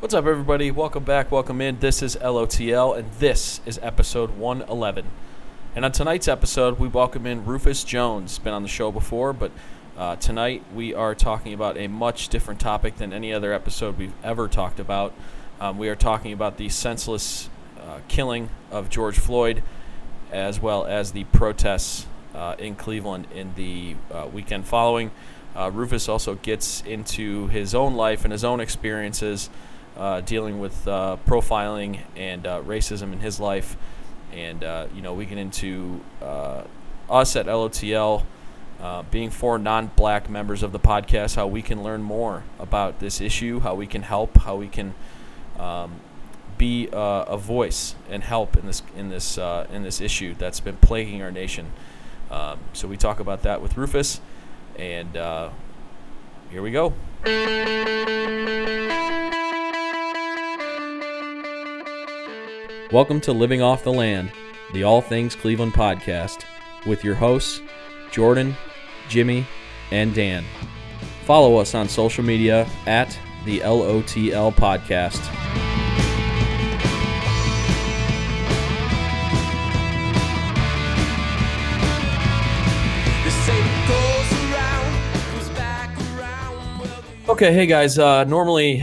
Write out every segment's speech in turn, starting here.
What's up, everybody? Welcome back. Welcome in. This is LOTL, and this is episode 111. And on tonight's episode, we welcome in Rufus Jones. Been on the show before, but uh, tonight we are talking about a much different topic than any other episode we've ever talked about. Um, we are talking about the senseless uh, killing of George Floyd, as well as the protests uh, in Cleveland in the uh, weekend following. Uh, Rufus also gets into his own life and his own experiences uh, dealing with uh, profiling and uh, racism in his life. And, uh, you know, we get into uh, us at LOTL uh, being four non black members of the podcast, how we can learn more about this issue, how we can help, how we can. Um, be a voice and help in this in this in this issue that's been plaguing our nation. Um, so we talk about that with Rufus, and here we go. Welcome to Living Off the Land, the All Things Cleveland podcast, with your hosts, Jordan, Jimmy, and Dan. Follow us on social media at the LOTL podcast. Okay, hey guys. Uh, normally,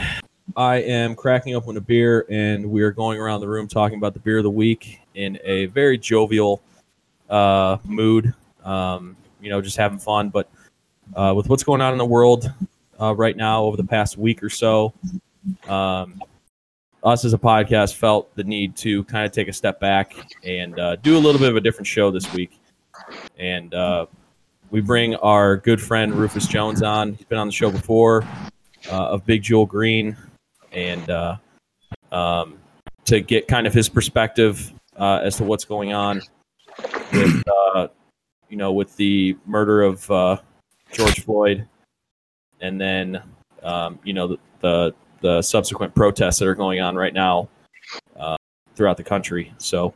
I am cracking open a beer, and we are going around the room talking about the beer of the week in a very jovial uh, mood. Um, you know, just having fun. But uh, with what's going on in the world uh, right now over the past week or so, um, us as a podcast felt the need to kind of take a step back and uh, do a little bit of a different show this week. And uh, we bring our good friend Rufus Jones on. He's been on the show before uh, of Big Jewel Green, and uh, um, to get kind of his perspective uh, as to what's going on with uh, you know with the murder of uh, George Floyd, and then um, you know the, the, the subsequent protests that are going on right now uh, throughout the country. So.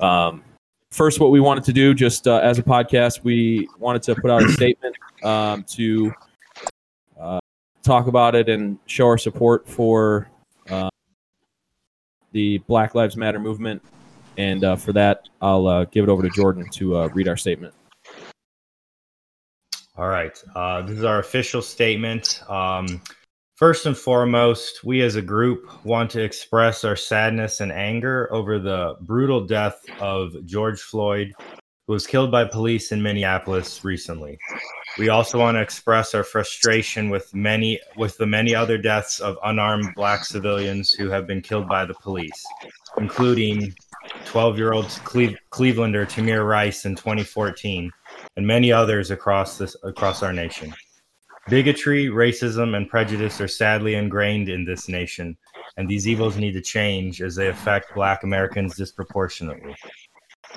Um, first, what we wanted to do, just uh, as a podcast, we wanted to put out a statement um, to talk about it and show our support for uh, the Black Lives Matter movement. And uh, for that, I'll uh, give it over to Jordan to uh, read our statement. All right. this is our official statement. Um, First and foremost, we as a group want to express our sadness and anger over the brutal death of George Floyd, who was killed by police in Minneapolis recently. We also want to express our frustration with many with the many other deaths of unarmed black civilians who have been killed by the police, including 12-year-old Cle- Clevelander Tamir Rice in 2014 and many others across this across our nation. Bigotry, racism, and prejudice are sadly ingrained in this nation, and these evils need to change as they affect Black Americans disproportionately.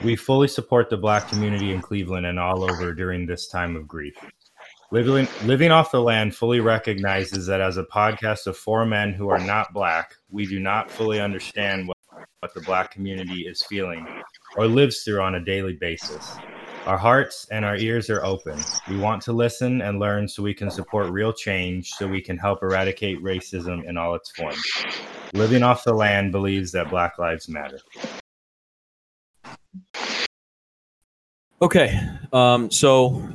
We fully support the Black community in Cleveland and all over during this time of grief. Living, living off the land fully recognizes that as a podcast of four men who are not Black, we do not fully understand what, what the Black community is feeling or lives through on a daily basis. Our hearts and our ears are open. We want to listen and learn so we can support real change, so we can help eradicate racism in all its forms. Living off the land believes that Black Lives Matter. Okay, um, so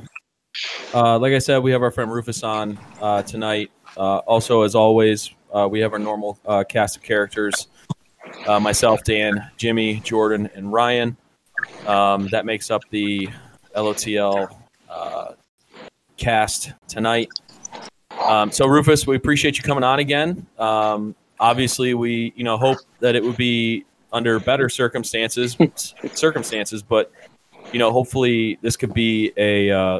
uh, like I said, we have our friend Rufus on uh, tonight. Uh, also, as always, uh, we have our normal uh, cast of characters uh, myself, Dan, Jimmy, Jordan, and Ryan. Um, that makes up the LOTL cast tonight. Um, so Rufus, we appreciate you coming on again. Um, obviously, we you know hope that it would be under better circumstances, circumstances, but you know hopefully this could be a uh,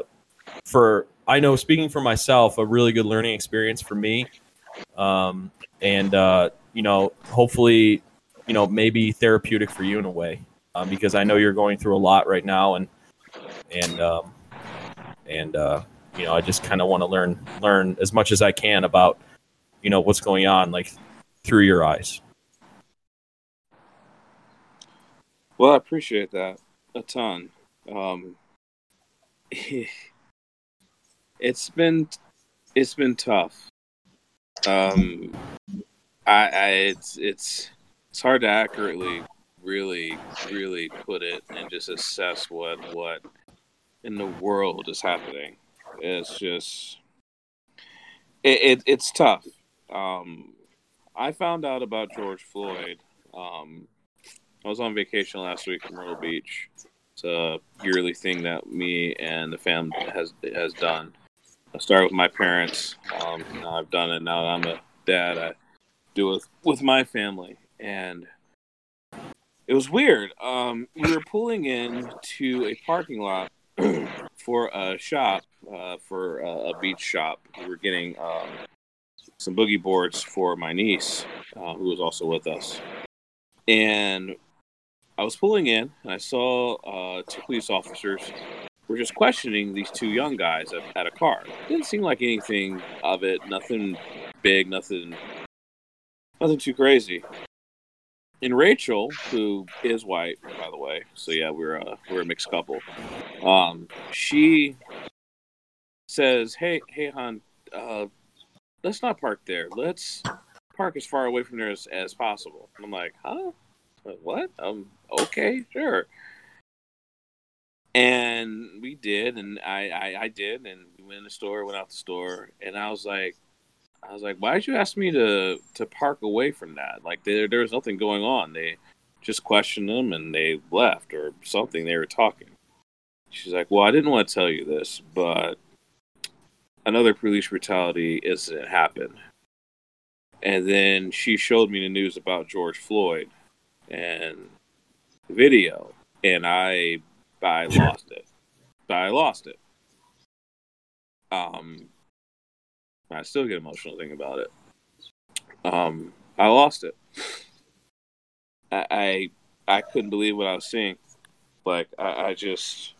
for I know speaking for myself a really good learning experience for me, um, and uh, you know hopefully you know maybe therapeutic for you in a way um, because I know you're going through a lot right now, and and um, and uh, you know I just kind of want to learn learn as much as I can about you know what's going on like through your eyes. Well, I appreciate that a ton. Um, it's been it's been tough. Um, I, I it's it's it's hard to accurately really really put it and just assess what what in the world is happening. It's just it, it it's tough. Um, I found out about George Floyd. Um, I was on vacation last week in Myrtle Beach. It's a yearly thing that me and the family has has done. I started with my parents. Um, now I've done it. Now I'm a dad. I do it with my family, and it was weird. Um, we were pulling in to a parking lot for a shop, uh, for a, a, beach shop. We were getting um, some boogie boards for my niece, uh, who was also with us. And I was pulling in, and I saw uh, two police officers were just questioning these two young guys at, at a car. Didn't seem like anything of it, nothing big, nothing, nothing too crazy and Rachel, who is white, by the way, so yeah, we're a we're a mixed couple. Um, she says, "Hey, hey, hon, uh, let's not park there. Let's park as far away from there as, as possible." And I'm like, "Huh? What? Um, okay, sure." And we did, and I, I, I did, and we went in the store, went out the store, and I was like, I was like, why did you ask me to to park away from that? Like there there was nothing going on. They just questioned them and they left or something. They were talking. She's like, well, I didn't want to tell you this, but another police brutality incident happened. And then she showed me the news about George Floyd and video, and I I lost it. I lost it. Um, I still get emotional thinking about it. Um, I lost it. I, I, I couldn't believe what I was seeing. Like I, I just,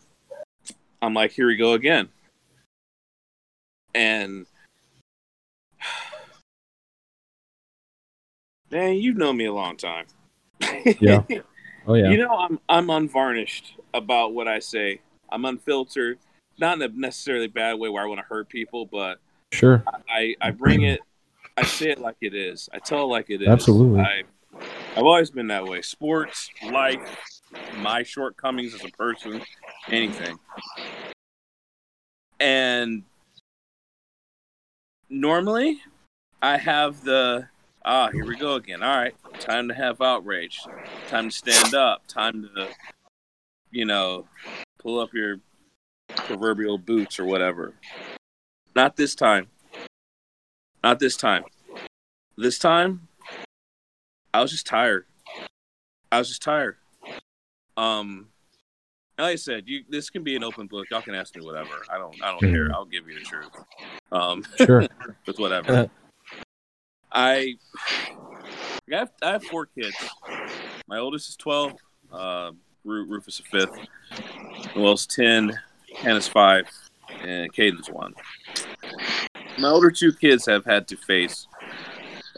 I'm like, here we go again. And man, you've known me a long time. Yeah. Oh yeah. You know, I'm I'm unvarnished about what I say. I'm unfiltered, not in a necessarily bad way where I want to hurt people, but Sure. I, I bring it, I say it like it is. I tell it like it is. Absolutely. I, I've always been that way. Sports, life, my shortcomings as a person, anything. And normally I have the ah, here we go again. All right, time to have outrage, time to stand up, time to, you know, pull up your proverbial boots or whatever. Not this time. Not this time. This time, I was just tired. I was just tired. Um, like I said, you this can be an open book. Y'all can ask me whatever. I don't. I don't care. I'll give you the truth. Um, sure. with whatever. I, I have, I have four kids. My oldest is twelve. Uh, Rufus is fifth. Noel's ten. Hannah's five and Caden's one. My older two kids have had to face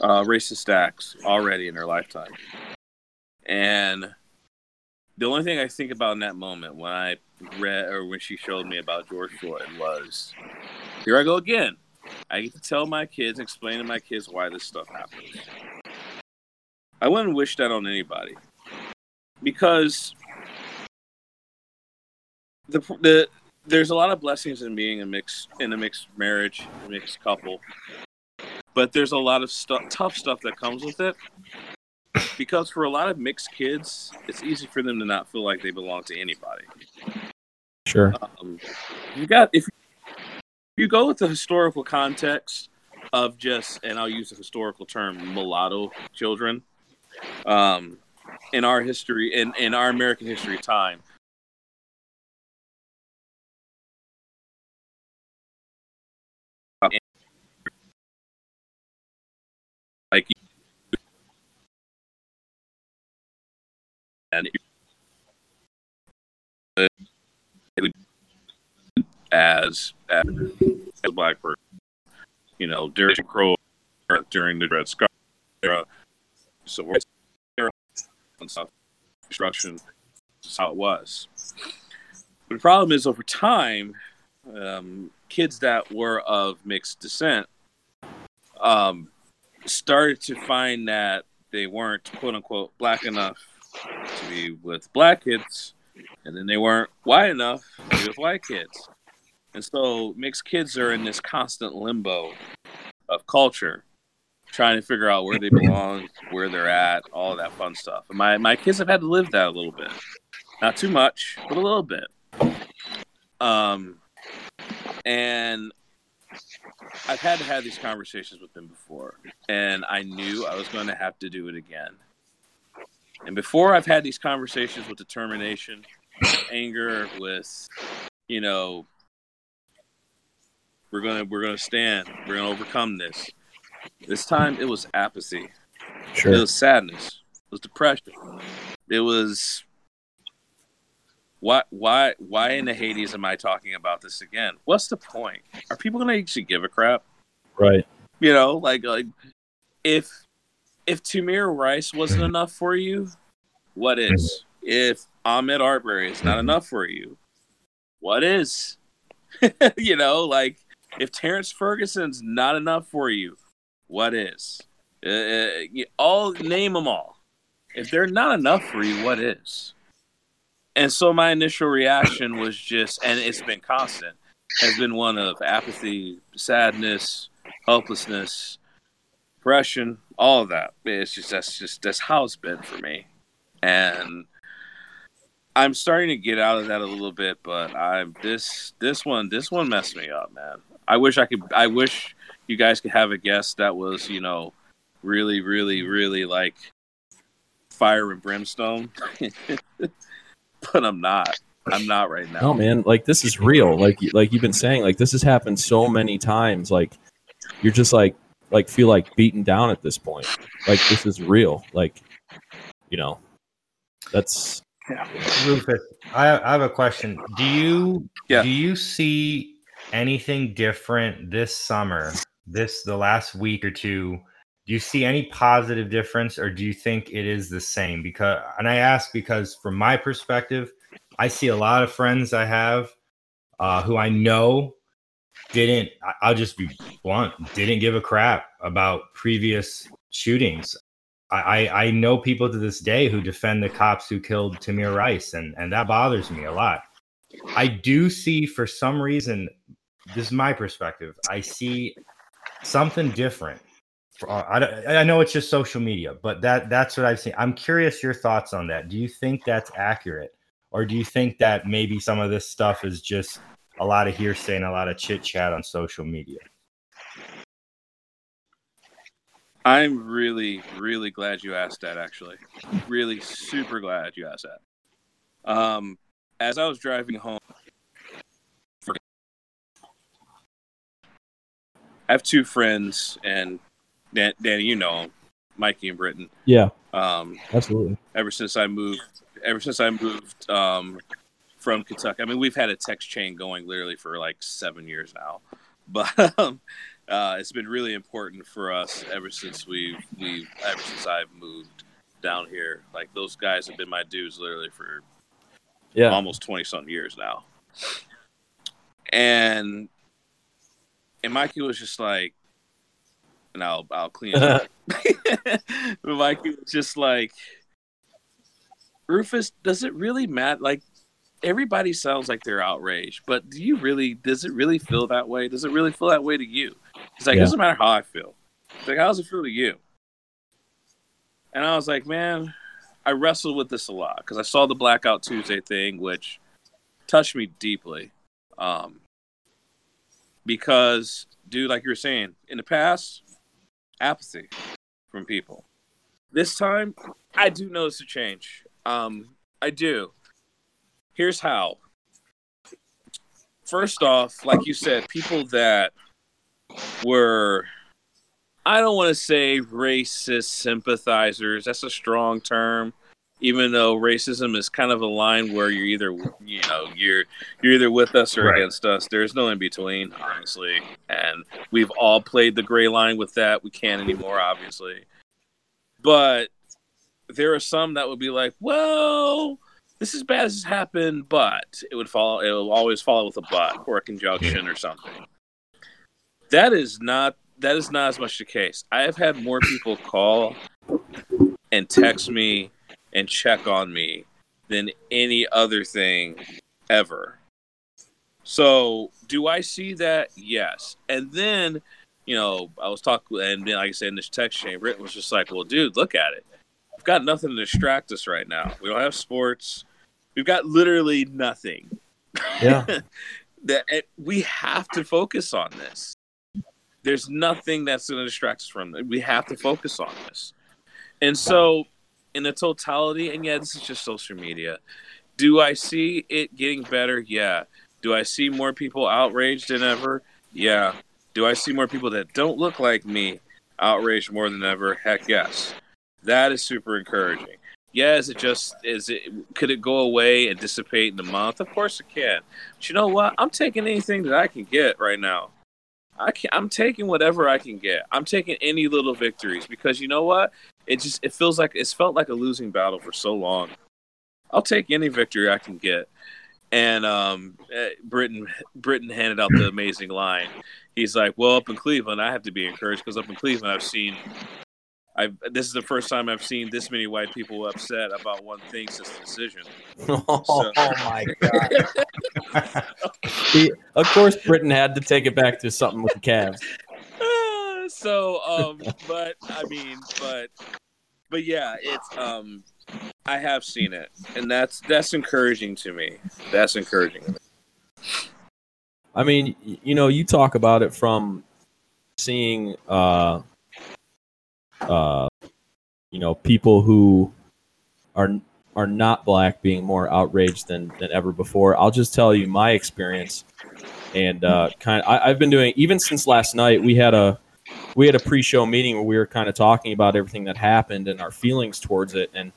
uh, racist acts already in their lifetime. And the only thing I think about in that moment when I read or when she showed me about George Floyd was here I go again. I get to tell my kids, explain to my kids why this stuff happens. I wouldn't wish that on anybody because the the there's a lot of blessings in being a mixed in a mixed marriage, a mixed couple, but there's a lot of stuff, tough stuff that comes with it. Because for a lot of mixed kids, it's easy for them to not feel like they belong to anybody. Sure. Um, you got if you go with the historical context of just, and I'll use the historical term, mulatto children. Um, in our history, in in our American history time, like and as as a black you know, during Crow, during the Dred Scott era, so and stuff, construction, is how it was. But the problem is, over time, um, kids that were of mixed descent um, started to find that they weren't quote unquote black enough to be with black kids, and then they weren't white enough to be with white kids. And so mixed kids are in this constant limbo of culture, trying to figure out where they belong, where they're at, all that fun stuff. And my, my kids have had to live that a little bit. Not too much, but a little bit. Um, and I've had to have these conversations with them before, and I knew I was going to have to do it again. And before I've had these conversations with determination, anger, with you know, we're gonna we're gonna stand, we're gonna overcome this. This time it was apathy. Sure. It was sadness. It was depression. It was why why why in the Hades am I talking about this again? What's the point? Are people gonna actually give a crap? Right. You know, like like if if Tamir Rice wasn't mm-hmm. enough for you, what is? Mm-hmm. If Ahmaud Arbery is not mm-hmm. enough for you, what is? you know, like if Terrence Ferguson's not enough for you, what is? Uh, uh, all name them all. If they're not enough for you, what is? And so my initial reaction was just, and it's been constant, has been one of apathy, sadness, helplessness, depression, all of that. It's just that's just that's how it's been for me, and I'm starting to get out of that a little bit. But I'm this this one this one messed me up, man. I wish I could. I wish you guys could have a guest that was you know really really really like fire and brimstone, but I'm not. I'm not right now. No, man, like this is real. Like like you've been saying, like this has happened so many times. Like you're just like like feel like beaten down at this point. Like this is real. Like you know, that's yeah. Rufus, I, I have a question. Do you Yeah. do you see anything different this summer, this the last week or two? Do you see any positive difference, or do you think it is the same? Because, and I ask because from my perspective, I see a lot of friends I have uh, who I know didn't. I'll just be blunt. Didn't give a crap about previous shootings. I, I, I know people to this day who defend the cops who killed Tamir Rice, and, and that bothers me a lot. I do see, for some reason, this is my perspective. I see something different. Uh, I, I know it's just social media, but that that's what I've seen. I'm curious your thoughts on that. Do you think that's accurate, or do you think that maybe some of this stuff is just a lot of hearsay and a lot of chit chat on social media? I'm really, really glad you asked that. Actually, really super glad you asked that. Um, as I was driving home, I have two friends, and Dan, Danny, you know 'em, Mikey and Britton. yeah, Um, absolutely. ever since I moved, ever since I moved um, from Kentucky. I mean, we've had a text chain going literally for like seven years now, but um, uh, it's been really important for us ever since we we ever since I've moved down here. Like those guys have been my dudes literally for Yeah, almost 20 something years now. And and Mikey was just like and I'll I'll clean it up. but Mikey was just like Rufus, does it really matter like everybody sounds like they're outraged, but do you really does it really feel that way? Does it really feel that way to you? He's like, Yeah. it doesn't matter how I feel. He's like, how does it feel to you? And I was like, man, I wrestled with this a lot because I saw the Blackout Tuesday thing, which touched me deeply. Um, because, dude, like you were saying, in the past, apathy from people. This time, I do notice a change. Um, I do. Here's how. First off, like you said, people that were I don't want to say racist sympathizers. That's a strong term. Even though racism is kind of a line where you're either, you know, you're you're either with us or Right. against us. There's no in between, honestly. And we've all played the gray line with that. We can't anymore, obviously. But there are some that would be like, well, this is bad as has happened, but it would follow. It will always follow with a but or a conjunction or something. That is not that is not as much the case. I have had more people call and text me and check on me than any other thing ever. So, do I see that? Yes. And then, you know, I was talking, and then, like I said, in this text chain, Britton was just like, well, dude, look at it. We've got nothing to distract us right now. We don't have sports. We've got literally nothing. Yeah. that it, we have to focus on this. There's nothing that's going to distract us from it. We have to focus on this. And so, in the totality, and yeah, this is just social media. Do I see it getting better? Yeah. Do I see more people outraged than ever? Yeah. Do I see more people that don't look like me outraged more than ever? Heck yes. That is super encouraging. Yeah, is it just is it could it go away and dissipate in a month? Of course it can. But you know what? I'm taking anything that I can get right now. I can I'm taking whatever I can get. I'm taking any little victories because you know what? It just it feels like it's felt like a losing battle for so long. I'll take any victory I can get. And um, Britain Britton Britton handed out the amazing line. He's like, "Well, up in Cleveland, I have to be encouraged because up in Cleveland, I've seen I this is the first time I've seen this many white people upset about one thing since the decision. Oh, So- my god! He- of course, Britton had to take it back to something with the Cavs. So um but I mean but but yeah, it's um I have seen it and that's that's encouraging to me. That's encouraging. to me. I mean, you know, you talk about it from seeing, uh, uh, you know, people who are are not black being more outraged than than ever before. I'll just tell you my experience, and uh, kind of, I, I've been doing even since last night. We had a we had a pre-show meeting where we were kind of talking about everything that happened and our feelings towards it. And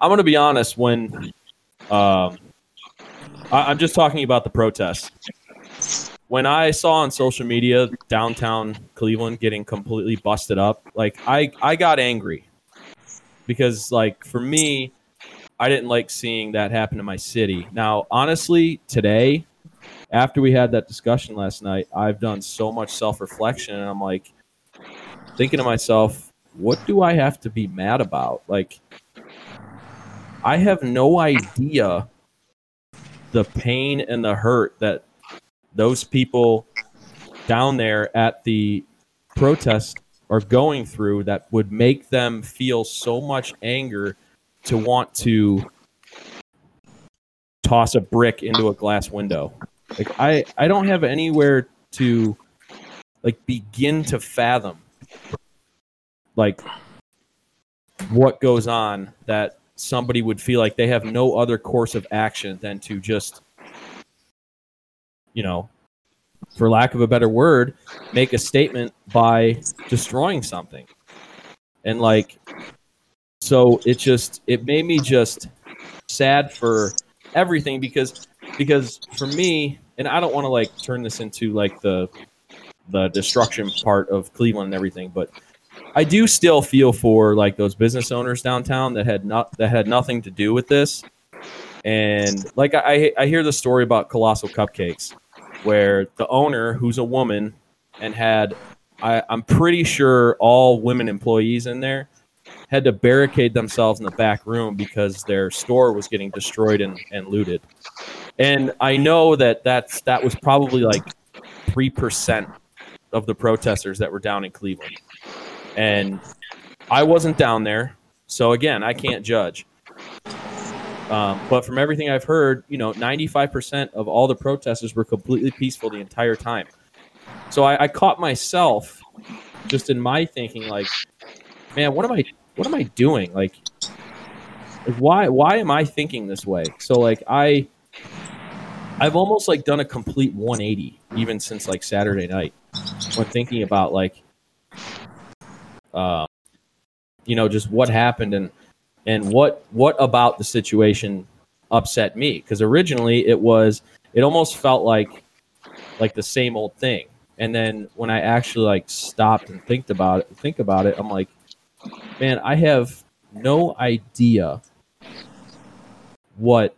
I'm going to be honest when um, I, I'm just talking about the protests when I saw on social media downtown Cleveland getting completely busted up, like I I got angry because like for me, I didn't like seeing that happen to my city. Now, honestly, today after we had that discussion last night, I've done so much self-reflection and I'm like thinking to myself, what do I have to be mad about? Like I have no idea the pain and the hurt that those people down there at the protest are going through that would make them feel so much anger to want to toss a brick into a glass window. Like I I don't have anywhere to like begin to fathom like what goes on that somebody would feel like they have no other course of action than to just you know, for lack of a better word, make a statement by destroying something. And like, so it just, it made me just sad for everything because, because for me, and I don't want to like turn this into like the, the destruction part of Cleveland and everything, but I do still feel for like those business owners downtown that had not, that had nothing to do with this. And like I, I hear the story about Colossal Cupcakes, where the owner, who's a woman, and had, I, I'm pretty sure all women employees in there, had to barricade themselves in the back room because their store was getting destroyed and, and looted. And I know that that's that was probably like three percent of the protesters that were down in Cleveland, and I wasn't down there, so again, I can't judge. Um, but from everything I've heard, you know, 95% of all the protesters were completely peaceful the entire time. So I, I caught myself just in my thinking, like, man, what am I, what am I doing? Like, why, why am I thinking this way? So like, I, I've almost like done a complete 180 even since like Saturday night when thinking about like, uh, you know, just what happened and and what what about the situation upset me because originally it was it almost felt like like the same old thing and then when i actually like stopped and think about it think about it i'm like man i have no idea what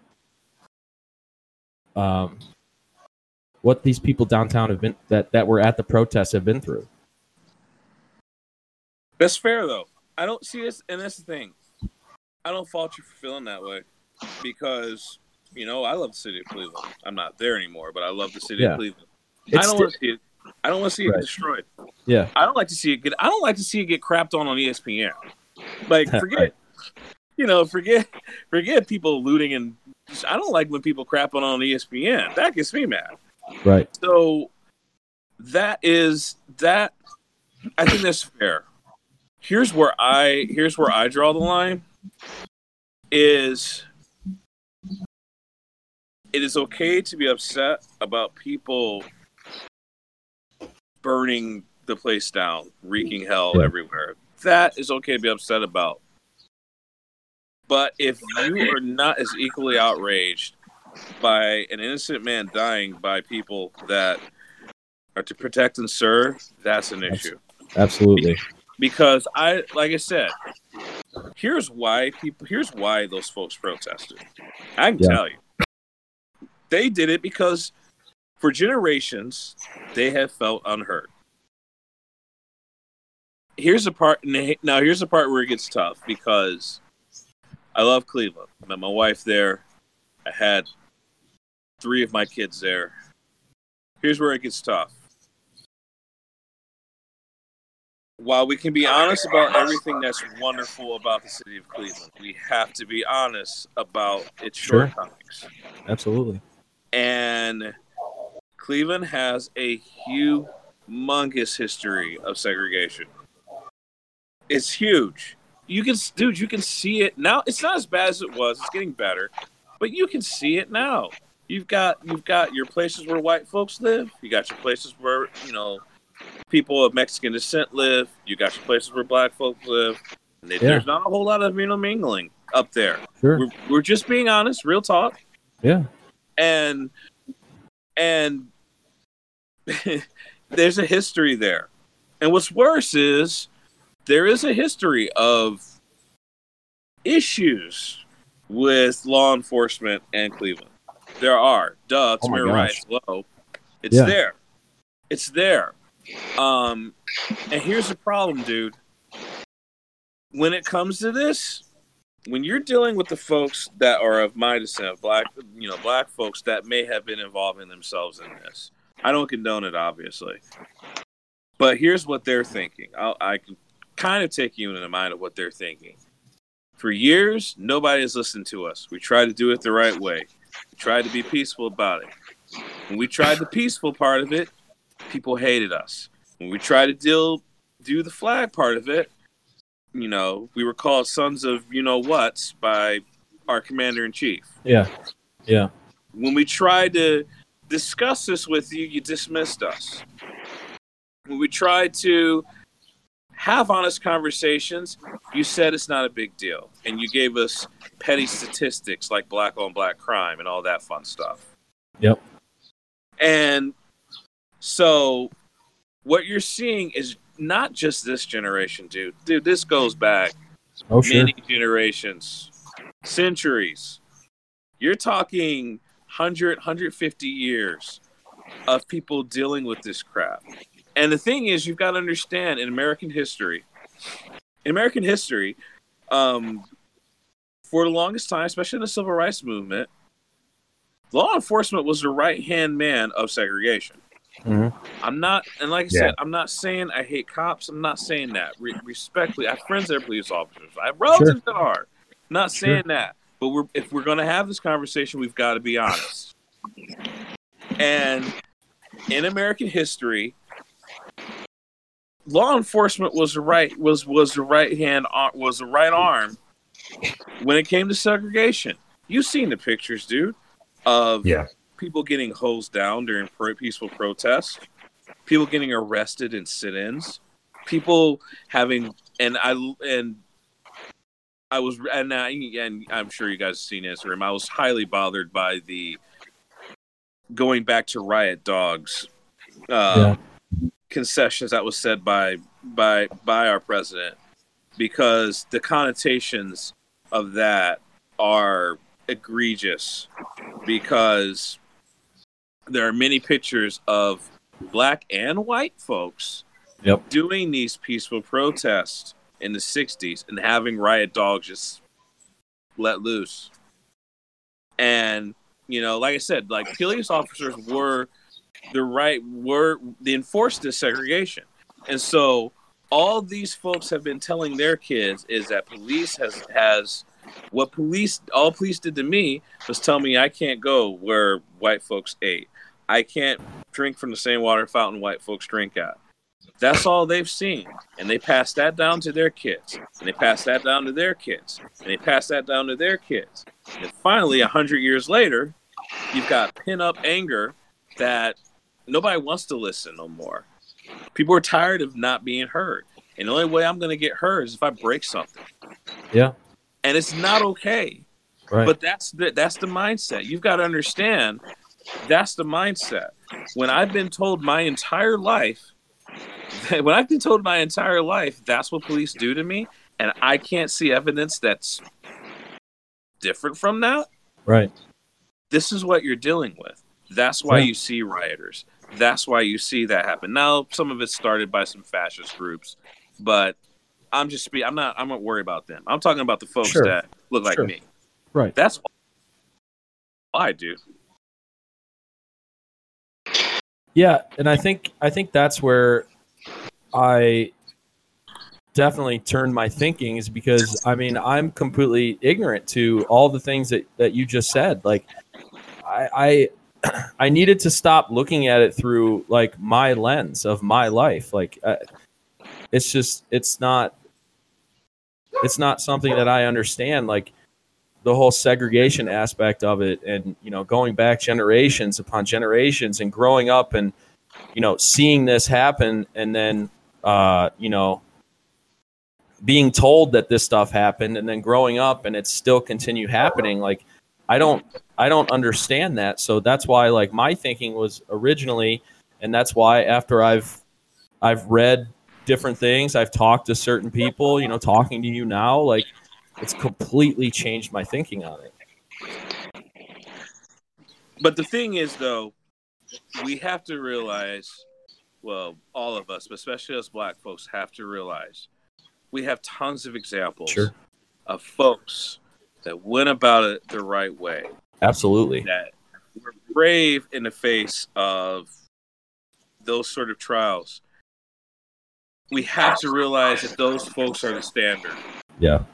um what these people downtown have been that that were at the protests have been through That's fair though. I don't see this, and that's the thing. I don't fault you for feeling that way because you know I love the city of Cleveland. I'm not there anymore, but I love the city Yeah. of Cleveland. It's I don't want to see it. I don't want to see it Right. destroyed. yeah, I don't like to see it get. I don't like to see it get crapped on on ESPN. Like forget, Right. you know, forget, forget people looting and. I don't like when people crap on on ESPN. That gets me mad. right. So that is that. I think that's fair. Here's where I here's where I draw the line. Is it is okay to be upset about people burning the place down, wreaking hell everywhere. That is okay to be upset about. But if you are not as equally outraged by an innocent man dying by people that are to protect and serve, that's an issue. Absolutely. Because I, like I said, here's why people, here's why those folks protested. I can Yeah. tell you, they did it because for generations they have felt unheard. Here's the part. Now, here's the part where it gets tough because I love Cleveland. I met my wife there. I had three of my kids there. Here's where it gets tough. While we can be honest about everything that's wonderful about the city of Cleveland, we have to be honest about its Sure. shortcomings. Absolutely. And Cleveland has a humongous history of segregation. It's huge. You can, dude, you can see it now. It's not as bad as it was. It's getting better, but you can see it now. You've got you've got your places where white folks live. You got your places where you know people of Mexican descent live. You got your places where black folks live. And they- Yeah. There's not a whole lot of mingling up there. Sure. We're, we're just being honest, real talk Yeah. and and there's a history there and what's worse is there is a history of issues with law enforcement and cleveland there are duh Oh my Tamir low it's Yeah. there it's there um and here's the problem dude when it comes to this when you're dealing with the folks that are of my descent, black, you know, black folks that may have been involving themselves in this, I don't condone it, obviously. But here's what they're thinking. I'll, I can kind of take you into the mind of what they're thinking. For years, nobody has listened to us. We tried to do it the right way. We tried to be peaceful about it. When we tried the peaceful part of it, people hated us. When we tried to deal do the flag part of it, you know, we were called sons of you know what's by our commander in chief. Yeah. Yeah. When we tried to discuss this with you, you dismissed us. When we tried to have honest conversations, you said it's not a big deal. And you gave us petty statistics like black on black crime and all that fun stuff. Yep. And so what you're seeing is not just this generation, dude. Dude, this goes back Oh, sure. many generations, centuries. You're talking 100, 150 years of people dealing with this crap. And the thing is, you've got to understand in American history, in American history, um, for the longest time, especially in the civil rights movement, law enforcement was the right hand man of segregation. Mhm. I'm not, and like I Yeah. said, I'm not saying I hate cops. I'm not saying that. Re- respectfully, I have friends that are police officers. I have relatives that are. Not Sure. saying that, but we're if we're going to have this conversation, we've got to be honest. And in American history, law enforcement was the right was was the right hand ar- was the right arm when it came to segregation. You've seen the pictures, dude, of Yeah. People getting hosed down during pro- peaceful protests, people getting arrested in sit-ins, people having and I and I was and I, and I'm sure you guys have seen Instagram. I was highly bothered by the going back to riot dogs uh, concessions that was said by by by our president because the connotations of that are egregious because there are many pictures of black and white folks Yep. doing these peaceful protests in the 60s and having riot dogs just let loose. And, you know, like I said, like police officers were the right, were, they enforced this segregation. And so all these folks have been telling their kids is that police has, has, what police, all police did to me was tell me I can't go where white folks ate. I can't drink from the same water fountain white folks drink at. That's all they've seen. And they pass that down to their kids. And they pass that down to their kids. And they pass that down to their kids. And finally, a hundred years later, you've got pin up anger that nobody wants to listen no more. People are tired of not being heard. And the only way I'm going to get heard is if I break something. Yeah. And it's not okay. Right. But that's the that's the mindset. You've got to understand that's the mindset. When I've been told my entire life when I've been told my entire life that's what police do to me and I can't see evidence that's different from that, right. this is what you're dealing with. That's why Yeah. you see rioters. That's why you see that happen. Now, some of it started by some fascist groups, but I'm just spe- I'm not I'm not worried about them. I'm talking about the folks Sure. that look like Sure. me. Right. That's I do. Yeah, and I think I think that's where I definitely turned my thinking is because I mean I'm completely ignorant to all the things that, that you just said. Like I, I I needed to stop looking at it through like my lens of my life. Like uh, it's just it's not it's not something that I understand. Like the whole segregation aspect of it and you know going back generations upon generations and growing up and you know seeing this happen and then uh you know being told that this stuff happened and then growing up and it's still continue happening like i don't i don't understand that. So that's why like my thinking was originally and that's why after i've i've read different things i've talked to certain people you know talking to you now like it's completely changed my thinking on it But the thing is, though, we have to realize, well, all of us, but especially us black folks, have to realize we have tons of examples Sure. of folks that went about it the right way, absolutely that were brave in the face of those sort of trials. We have to realize that those folks are the standard. yeah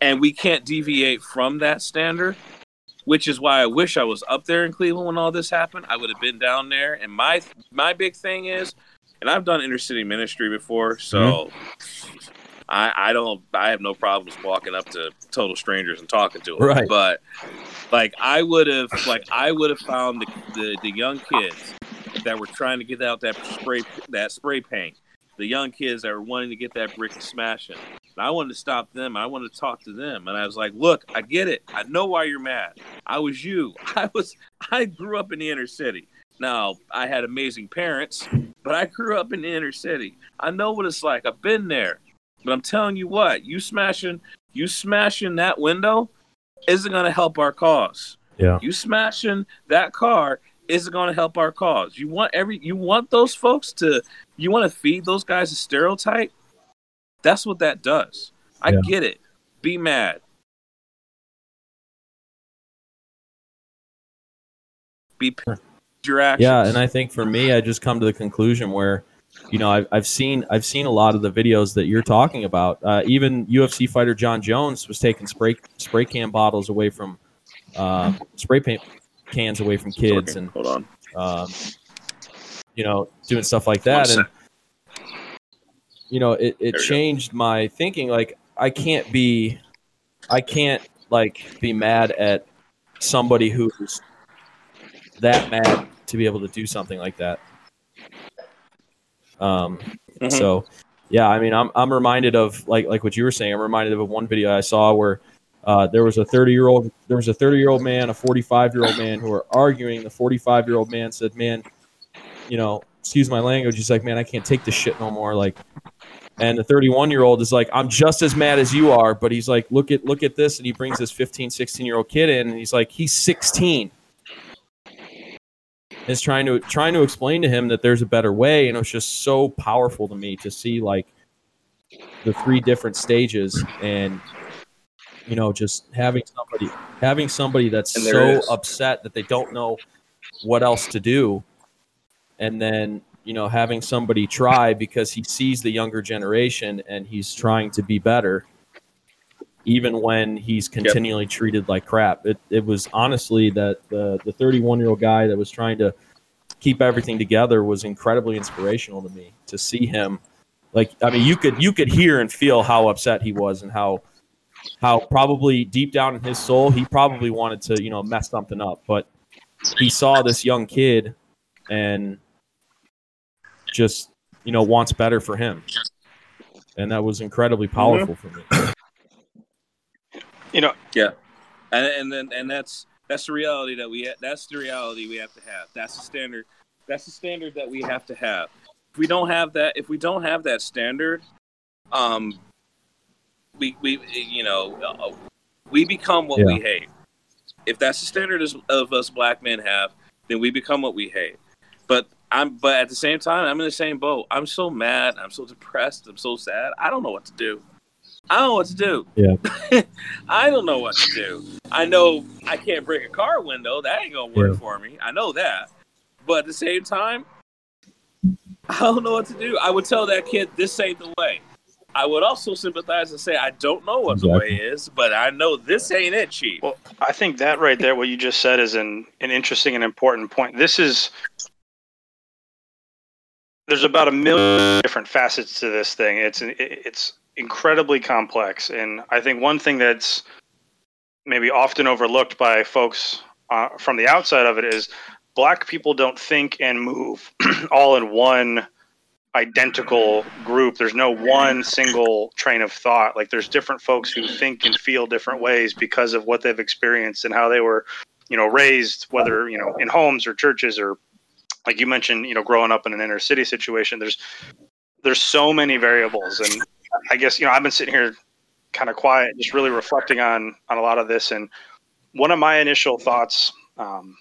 and we can't deviate from that standard which is why i wish i was up there in cleveland when all this happened i would have been down there and my my big thing is and i've done inner city ministry before so mm-hmm. I, I don't I have no problems walking up to total strangers and talking to them. Right. But like I would have like I would have found the, the the young kids that were trying to get out that spray that spray paint. The young kids that were wanting to get that brick and smash I wanted to stop them. I wanted to talk to them. And I was like, look, I get it. I know why you're mad. I was you. I was I grew up in the inner city. Now, I had amazing parents, but I grew up in the inner city. I know what it's like. I've been there. But I'm telling you what, you smashing you smashing that window isn't gonna help our cause. Yeah. You smashing that car isn't gonna help our cause. You want every you want those folks to you want to feed those guys a stereotype? That's what that does. I Yeah. get it. Be mad. Be p- your actions. Yeah, and I think for me, I just come to the conclusion where, you know, I've, I've seen I've seen a lot of the videos that you're talking about. Uh, even UFC fighter Jon Jones was taking spray spray can bottles away from, uh, spray paint cans away from kids, and hold on. um, you know, doing stuff like One that. sec. You know, it, it we go. changed my thinking. Like, I can't be, I can't like be mad at somebody who's that mad to be able to do something like that. Um, Mhm. so yeah, I mean, I'm I'm reminded of like like what you were saying. I'm reminded of one video I saw where uh, there was a 30 year old there was a 30 year old man, a 45 year old man who were arguing. The 45 year old man said, "Man, you know, excuse my language." He's like, "Man, I can't take this shit no more." Like, and the 31 year old is like, "I'm just as mad as you are," but he's like, "Look at look at this," and he brings this 15, 16 year old kid in, and he's like, "He's 16." is trying to trying to explain to him that there's a better way and it was just so powerful to me to see like the three different stages and you know just having somebody having somebody that's so upset that they don't know what else to do. And then you know having somebody try because he sees the younger generation and he's trying to be better even when he's continually treated like crap. It, it was honestly that the the 31 year old guy that was trying to keep everything together was incredibly inspirational to me to see him. Like i mean you could you could hear and feel how upset he was and how how probably deep down in his soul he probably wanted to you know mess something up. But he saw this young kid and just you know wants better for him and that was incredibly powerful for me You know, yeah, and and then and that's that's the reality that we ha- that's the reality we have to have. That's the standard. That's the standard that we have to have. If we don't have that, if we don't have that standard, um, we we you know uh, we become what we hate. If that's the standard of us black men have, then we become what we hate. But I'm but at the same time, I'm in the same boat. I'm so mad. I'm so depressed. I'm so sad. I don't know what to do. I don't know what to do. Yeah. I don't know what to do. I know I can't break a car window. That ain't gonna work Yeah. for me. I know that. But at the same time, I don't know what to do. I would tell that kid this ain't the way. I would also sympathize and say I don't know what the way is, but I know this ain't it, chief. well, I think that right there, what you just said, is an an interesting and important point. This is there's about a million different facets to this thing. It's it's incredibly complex, and I think one thing that's maybe often overlooked by folks uh, from the outside of it is black people don't think and move all in one identical group. There's no one single train of thought. Like there's different folks who think and feel different ways because of what they've experienced and how they were, you know, raised, whether, you know, in homes or churches or like you mentioned, you know, growing up in an inner city situation. There's there's so many variables and I guess, you know, I've been sitting here kind of quiet, just really reflecting on on a lot of this and one of my initial thoughts um,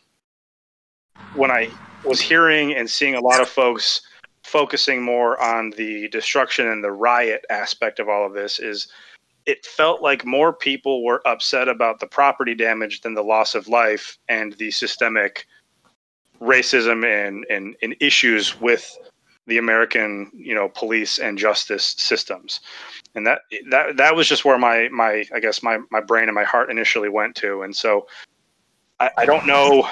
when I was hearing and seeing a lot of folks focusing more on the destruction and the riot aspect of all of this is it felt like more people were upset about the property damage than the loss of life and the systemic racism and, and, and issues with the American, you know, police and justice systems. And that that that was just where my my I guess my my brain and my heart initially went to. And so I, I don't know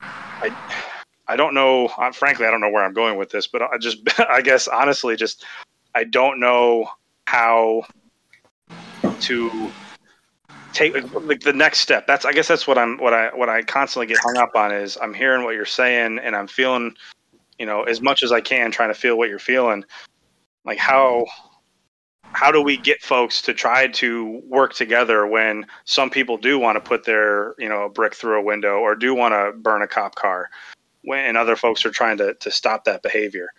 I I don't know. Frankly, I don't know where I'm going with this, but I just, I guess, honestly, just I don't know how to take like the next step. That's, I guess, that's what I'm, what I, what I constantly get hung up on is I'm hearing what you're saying and I'm feeling, you know, as much as I can, trying to feel what you're feeling. Like how, how do we get folks to try to work together when some people do want to put their, you know, a brick through a window or do want to burn a cop car? when other folks are trying to, to stop that behavior.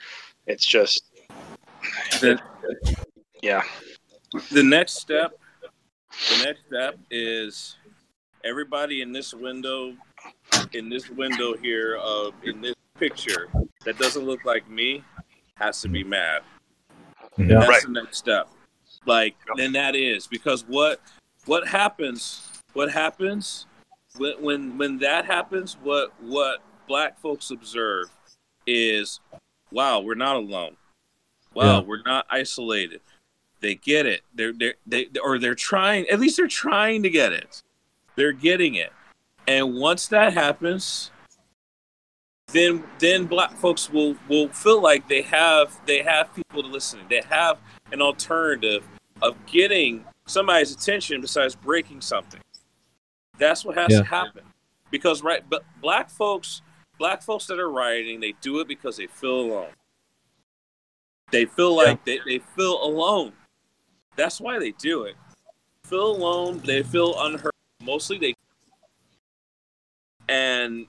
It's just, The, yeah, the next step, the next step is everybody in this window, in this window here, of in this picture that doesn't look like me, has to be mm-hmm. mad. Yeah. That's Right. the next step. Like, then that is because what what happens? What happens when when when that happens? What what black folks observe is, wow, we're not alone. Wow, Yeah. we're not isolated. They get it. They're they're they or they're trying. At least they're trying to get it. They're getting it. And once that happens, then then black folks will will feel like they have they have people to listen. to. They have an alternative of getting somebody's attention besides breaking something. That's what has Yeah. to happen. Because right, but black folks, black folks that are rioting, they do it because they feel alone. They feel like they, they feel alone. That's why they do it. Feel alone. They feel unheard. Mostly they and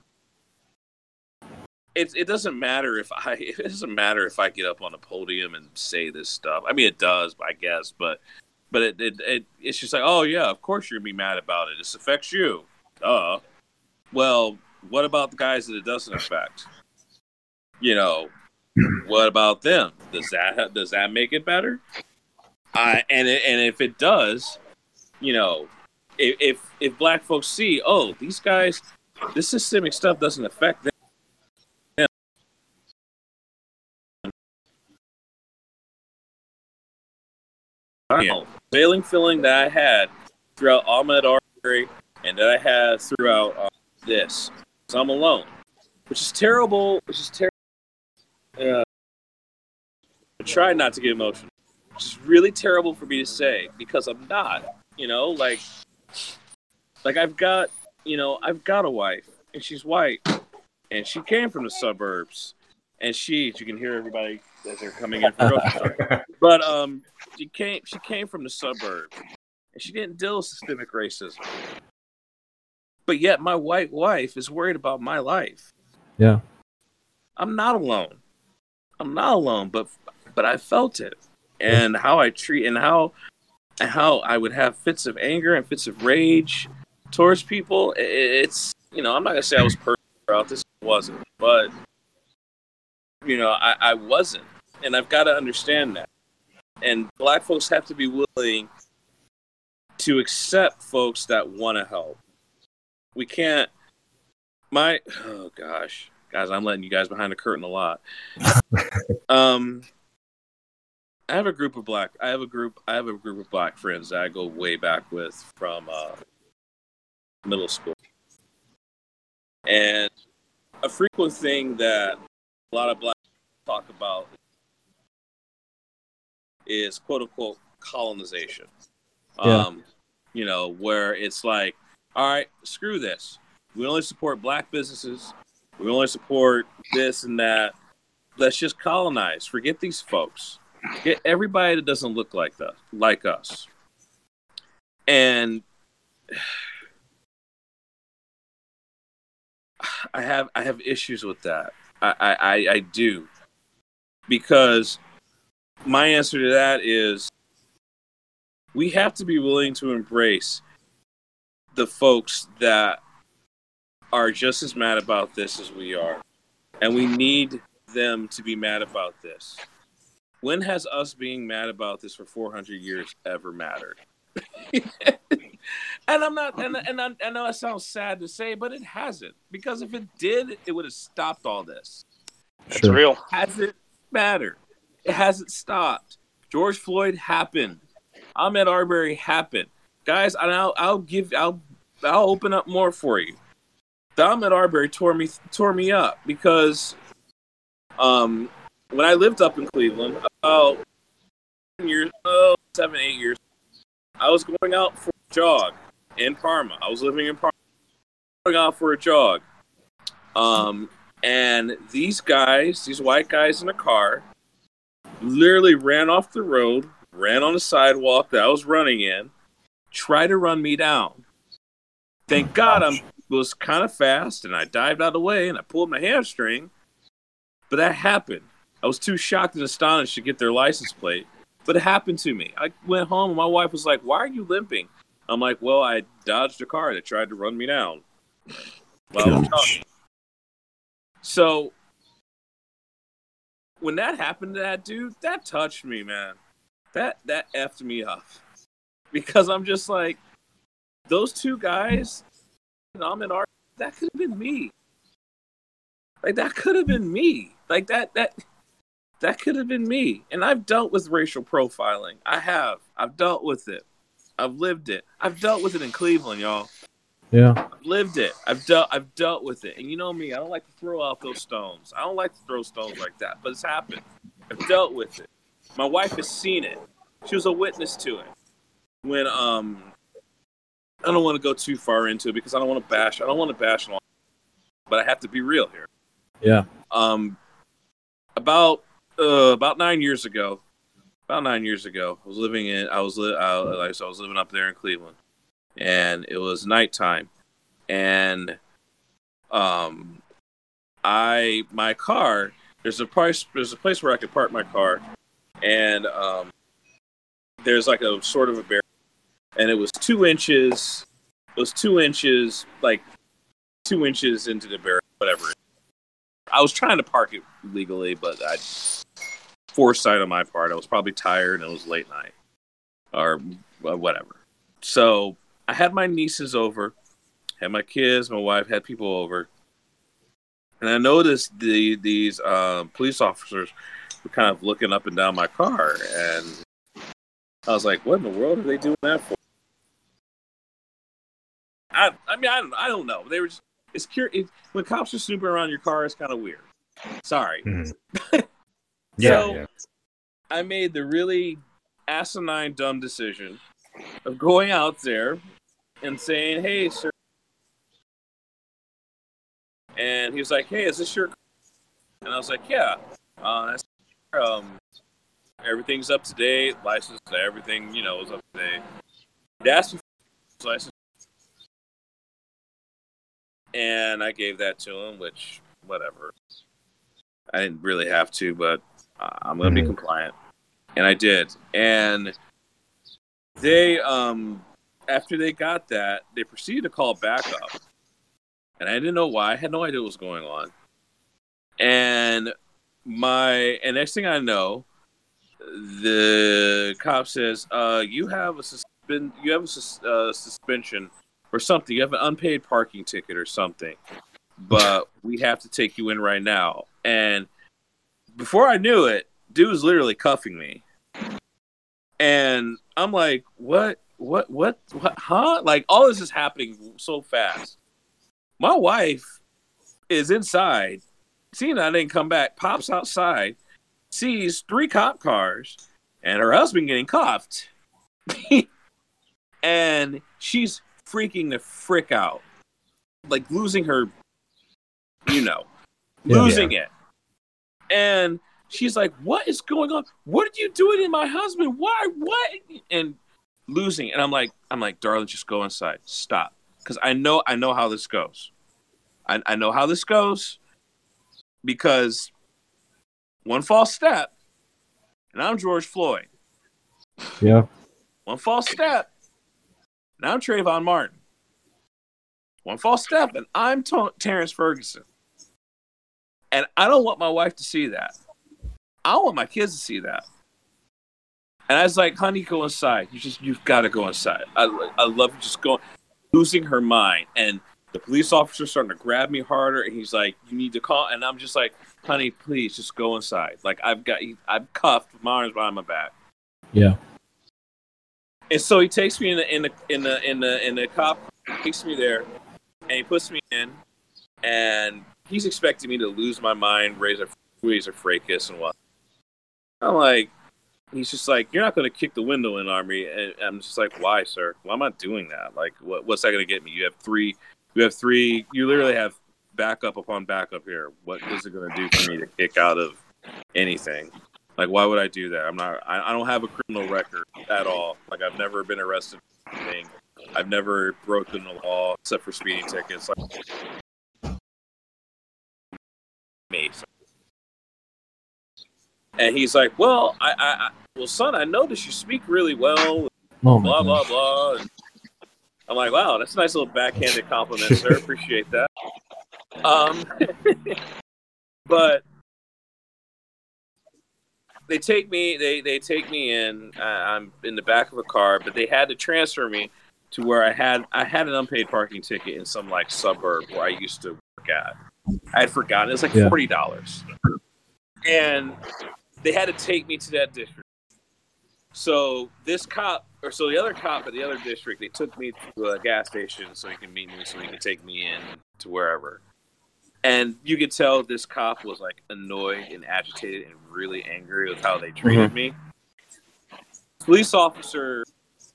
it, it doesn't matter if I it doesn't matter if I get up on a podium and say this stuff. I mean, it does, I guess, but but it, it, it it's just like, oh yeah, of course you're gonna be mad about it. This affects you. Uh, well, what about the guys that it doesn't affect? You know, what about them? Does that does that make it better? Uh, and it, and if it does, you know, if, if black folks see, oh, these guys, this systemic stuff doesn't affect them. Know, failing feeling that I had throughout Ahmaud Arbery and that I had throughout uh, this, so I'm alone, which is terrible. Which is terrible. Uh, I try not to get emotional, which is really terrible for me to say because I'm not. You know, like, like I've got, you know, I've got a wife and she's white, and she came from the suburbs, and she, you can hear everybody as they're coming in from grocery. But um, she came, she came from the suburbs, and she didn't deal with systemic racism. But yet, my white wife is worried about my life. Yeah. I'm not alone. I'm not alone, but but I felt it, and how I treat and how how I would have fits of anger and fits of rage towards people. It's you know I'm not gonna say I was perfect throughout this. Wasn't, but you know I, I wasn't, and I've got to understand that. And black folks have to be willing to accept folks that want to help. We can't. My oh gosh, guys, I'm letting you guys behind the curtain a lot. um, I have a group of black. I have a group. I have a group of black friends that I go way back with from uh, middle school, and a frequent thing that a lot of black talk about is quote unquote colonization. Yeah. Um, you know, where it's like, all right, screw this. We only support black businesses. We only support this and that. Let's just colonize. Forget these folks. Get everybody that doesn't look like us, like us. And I have I have issues with that. I, I, I, I do. Because my answer to that is we have to be willing to embrace the folks that are just as mad about this as we are. And we need them to be mad about this. When has us being mad about this for 400 years ever mattered? and I'm not, and, and I, I know that sounds sad to say, but it hasn't. Because if it did, it would have stopped all this. It's Sure. real. Hasn't mattered. It hasn't stopped. George Floyd happened. Ahmaud Arbery happened. Guys, and I'll, I'll give, I'll, I'll open up more for you. The Ahmaud Arbery tore me, tore me up because, um, when I lived up in Cleveland, about seven years, oh, seven, eight years, I was going out for a jog in Parma. I was living in Parma, going out for a jog. Um, and these guys, these white guys in a car, literally ran off the road, ran on the sidewalk that I was running in, tried to run me down. Thank God I was kind of fast and I dived out of the way and I pulled my hamstring. But that happened. I was too shocked and astonished to get their license plate. But it happened to me. I went home and my wife was like, Why are you limping? I'm like, Well, I dodged a car that tried to run me down. While I was. So when that happened to that dude, that touched me, man. That that effed me up. Because I'm just like, those two guys, and I'm in art, that could have been me. Like that could have been me. Like that that that could have been me. And I've dealt with racial profiling. I have. I've dealt with it. I've lived it. I've dealt with it in Cleveland, y'all. Yeah. I've lived it. I've dealt I've dealt with it. And you know me, I don't like to throw out those stones. I don't like to throw stones like that, but it's happened. I've dealt with it. My wife has seen it. She was a witness to it. When um I don't want to go too far into it because I don't want to bash I don't want to bash on but I have to be real here. Yeah. Um about uh about 9 years ago, about 9 years ago, I was living in I was li- I, I was living up there in Cleveland. And it was nighttime. And um i my car there's a place there's a place where i could park my car. And um there's like a sort of a barrier and it was two inches it was two inches like two inches into the barrier, whatever. I was trying to park it legally, but I foresight on my part. I was probably tired and it was late night or whatever. So I had my nieces over, had my kids, my wife, had people over, and I noticed the these um, police officers were kind of looking up and down my car, and I was like, "What in the world are they doing that for?" I, I mean, I don't, I don't know. They were just it's curious when cops are snooping around your car. It's kind of weird. Sorry. Mm-hmm. yeah, so, yeah. I made the really asinine, dumb decision of going out there and saying, "Hey, sir," and he was like, "Hey, is this your?" Car? And I was like, "Yeah." Uh, um, everything's up to date, license, everything you know is up to date. He asked me for license, and I gave that to him, which whatever. I didn't really have to, but I'm gonna mm-hmm. be compliant, and I did. And they, um, after they got that, they proceeded to call backup, and I didn't know why. I had no idea what was going on. And my, and next thing I know, the cop says, uh, "You have a suspend, you have a sus- uh, suspension or something. You have an unpaid parking ticket or something, but we have to take you in right now." And before I knew it, dude was literally cuffing me, and I'm like, "What? What? What? What? Huh?" Like all this is happening so fast. My wife is inside, seeing I didn't come back, pops outside sees three cop cars and her husband getting cuffed. and she's freaking the frick out. Like losing her, you know, yeah, losing yeah. it. And she's like, What is going on? What are you doing in my husband? Why? What? And losing. And I'm like, I'm like, darling, just go inside. Stop. Because I know I know how this goes. I, I know how this goes because one false step, and I'm George Floyd. Yeah. One false step, and I'm Trayvon Martin. One false step, and I'm T- Terrence Ferguson. And I don't want my wife to see that. I want my kids to see that. And I was like, honey, go inside. You just, you've got to go inside. I, I love just going, losing her mind. And the police officer starting to grab me harder. And he's like, you need to call. And I'm just like, honey, please just go inside. Like I've got, I'm cuffed my arms behind my back. Yeah. And so he takes me in the in the in the in the in the cop takes me there, and he puts me in, and he's expecting me to lose my mind, raise a raise a fracas and what. I'm like, he's just like, you're not going to kick the window in, Army. And I'm just like, why, sir? Why am I doing that? Like, what, what's that going to get me? You have three, you have three, you literally have backup upon backup here. What is it going to do for me to kick out of anything? Like, why would I do that? I'm not. I, I don't have a criminal record at all. Like, I've never been arrested for anything. I've never broken the law except for speeding tickets. Like, me. And he's like, "Well, I, I, I well, son, I noticed you speak really well. Oh blah blah blah." And I'm like, "Wow, that's a nice little backhanded compliment, sir. Appreciate that." Um, but they take me. They they take me in. Uh, I'm in the back of a car, but they had to transfer me to where I had I had an unpaid parking ticket in some like suburb where I used to work at. I had forgotten. It was like yeah. forty dollars, and they had to take me to that district. So this cop, or so the other cop at the other district, they took me to a gas station so he can meet me, so he can take me in to wherever and you could tell this cop was like annoyed and agitated and really angry with how they treated mm-hmm. me. Police officer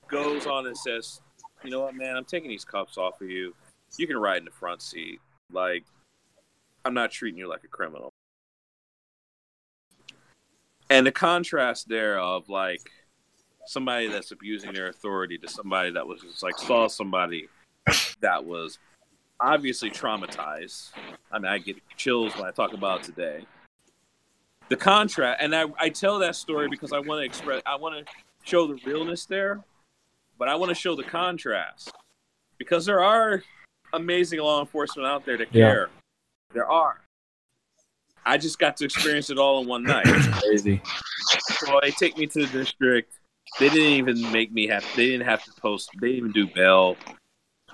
goes on and says, "You know what, man? I'm taking these cuffs off of you. You can ride in the front seat. Like, I'm not treating you like a criminal." And the contrast there of like somebody that's abusing their authority to somebody that was just like saw somebody that was obviously traumatized. I mean, I get chills when I talk about today. The contrast, and I, I tell that story because I want to express, I want to show the realness there, but I want to show the contrast because there are amazing law enforcement out there that Yeah. care. There are. I just got to experience it all in one night. Crazy. So they take me to the district. They didn't even make me have. They didn't have to post. They didn't even do bail.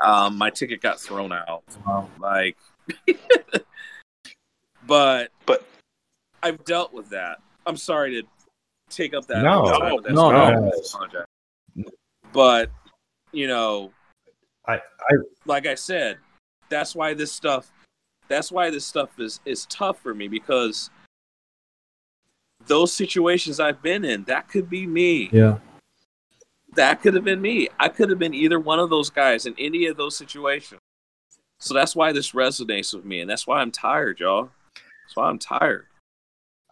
Um, my ticket got thrown out. Wow. Like, but But- I've dealt with that. I'm sorry to take up that. No. time with that No, story. no. But you know, I, I like I said, that's why this stuff that's why this stuff is is tough for me because those situations I've been in, that could be me. Yeah. That could have been me. I could have been either one of those guys in any of those situations. So that's why this resonates with me, and that's why I'm tired, y'all. That's why I'm tired.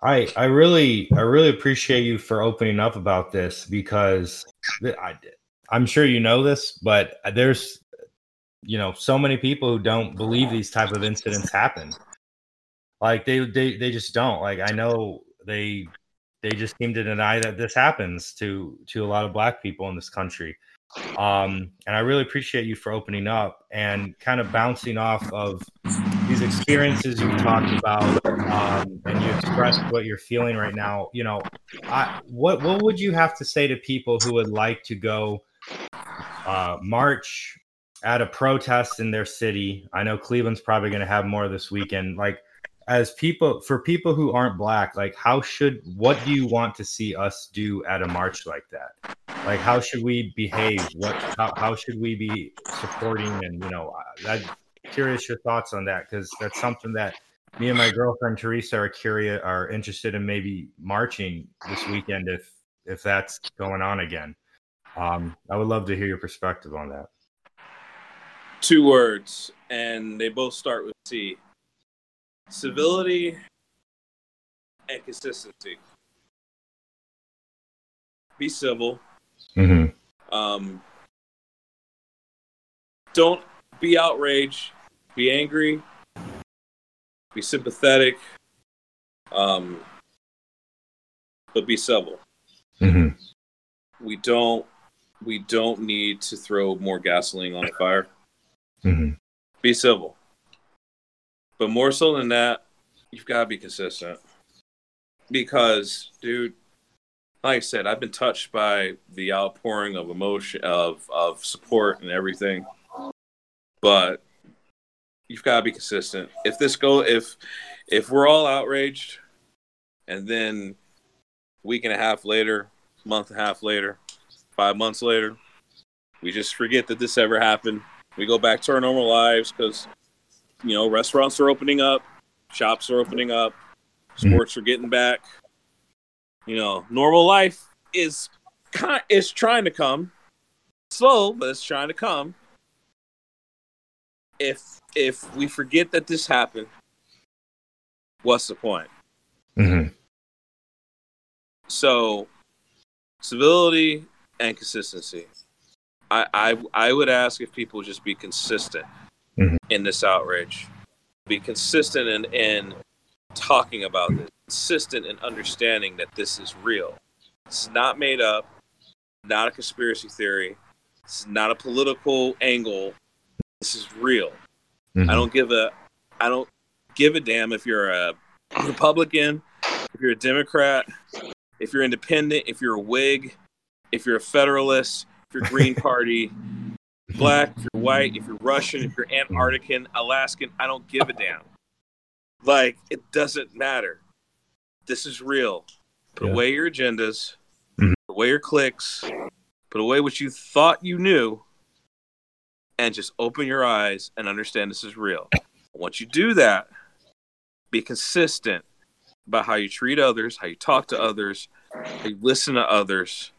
I I really I really appreciate you for opening up about this because I I'm sure you know this, but there's you know so many people who don't believe these type of incidents happen. Like they they they just don't. Like I know they they just seem to deny that this happens to to a lot of black people in this country. Um, and I really appreciate you for opening up and kind of bouncing off of these experiences you've talked about um, and you expressed what you're feeling right now. You know I, what what would you have to say to people who would like to go uh, march at a protest in their city? I know cleveland's probably going to have more this weekend. Like as people for people who aren't black like how should what do you want to see us do at a march like that? Like how should we behave? What how, how should we be supporting and you know i'm curious your thoughts on that because that's something that me and my girlfriend teresa are curious are interested in maybe marching this weekend if if that's going on again. Um i would love to hear your perspective on that. Two words, and they both start with C. Civility and consistency. Be civil. mm-hmm. Um, don't be outraged. Be angry. Be sympathetic. Um, but be civil. Mm-hmm. We don't. We don't need to throw more gasoline on the fire. Mm-hmm. Be civil. But more so than that, you've got to be consistent. Because, dude, like I said, I've been touched by the outpouring of emotion, of of support and everything. But you've got to be consistent. If this go, if if we're all outraged, and then week and a half later, month and a half later, five months later, we just forget that this ever happened. We go back to our normal lives because you know restaurants are opening up, shops are opening up, sports are getting back. You know, normal life is kind is trying to come, slow, but it's trying to come. If if we forget that this happened, what's the point? Mm-hmm. So, civility and consistency. I, I I would ask if people just be consistent Mhm. in this outrage, be consistent in in talking about this, consistent in understanding that this is real. Is not made up, not a conspiracy theory. Is not a political angle. This is real. Mm-hmm. I don't give a I don't give a damn if you're a Republican, if you're a Democrat, if you're independent, if you're a Whig, if you're a Federalist, if you're Green Party, black, if you're white, if you're Russian, if you're Antarctican, Alaskan, I don't give a damn. Like it doesn't matter. This is real. Put Yeah. away your agendas, Mhm. put away your clicks, put away what you thought you knew, and just open your eyes and understand this is real. Once you do that, be consistent about how you treat others, how you talk to others, how you listen to others,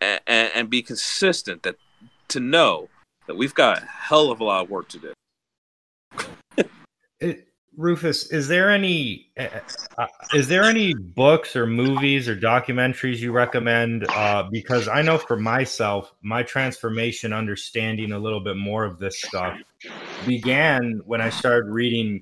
and, and, and be consistent that to know that we've got a hell of a lot of work to do. Rufus, is there any uh, uh, is there any books or movies or documentaries you recommend? Uh, because I know for myself, my transformation, understanding a little bit more of this stuff, began when I started reading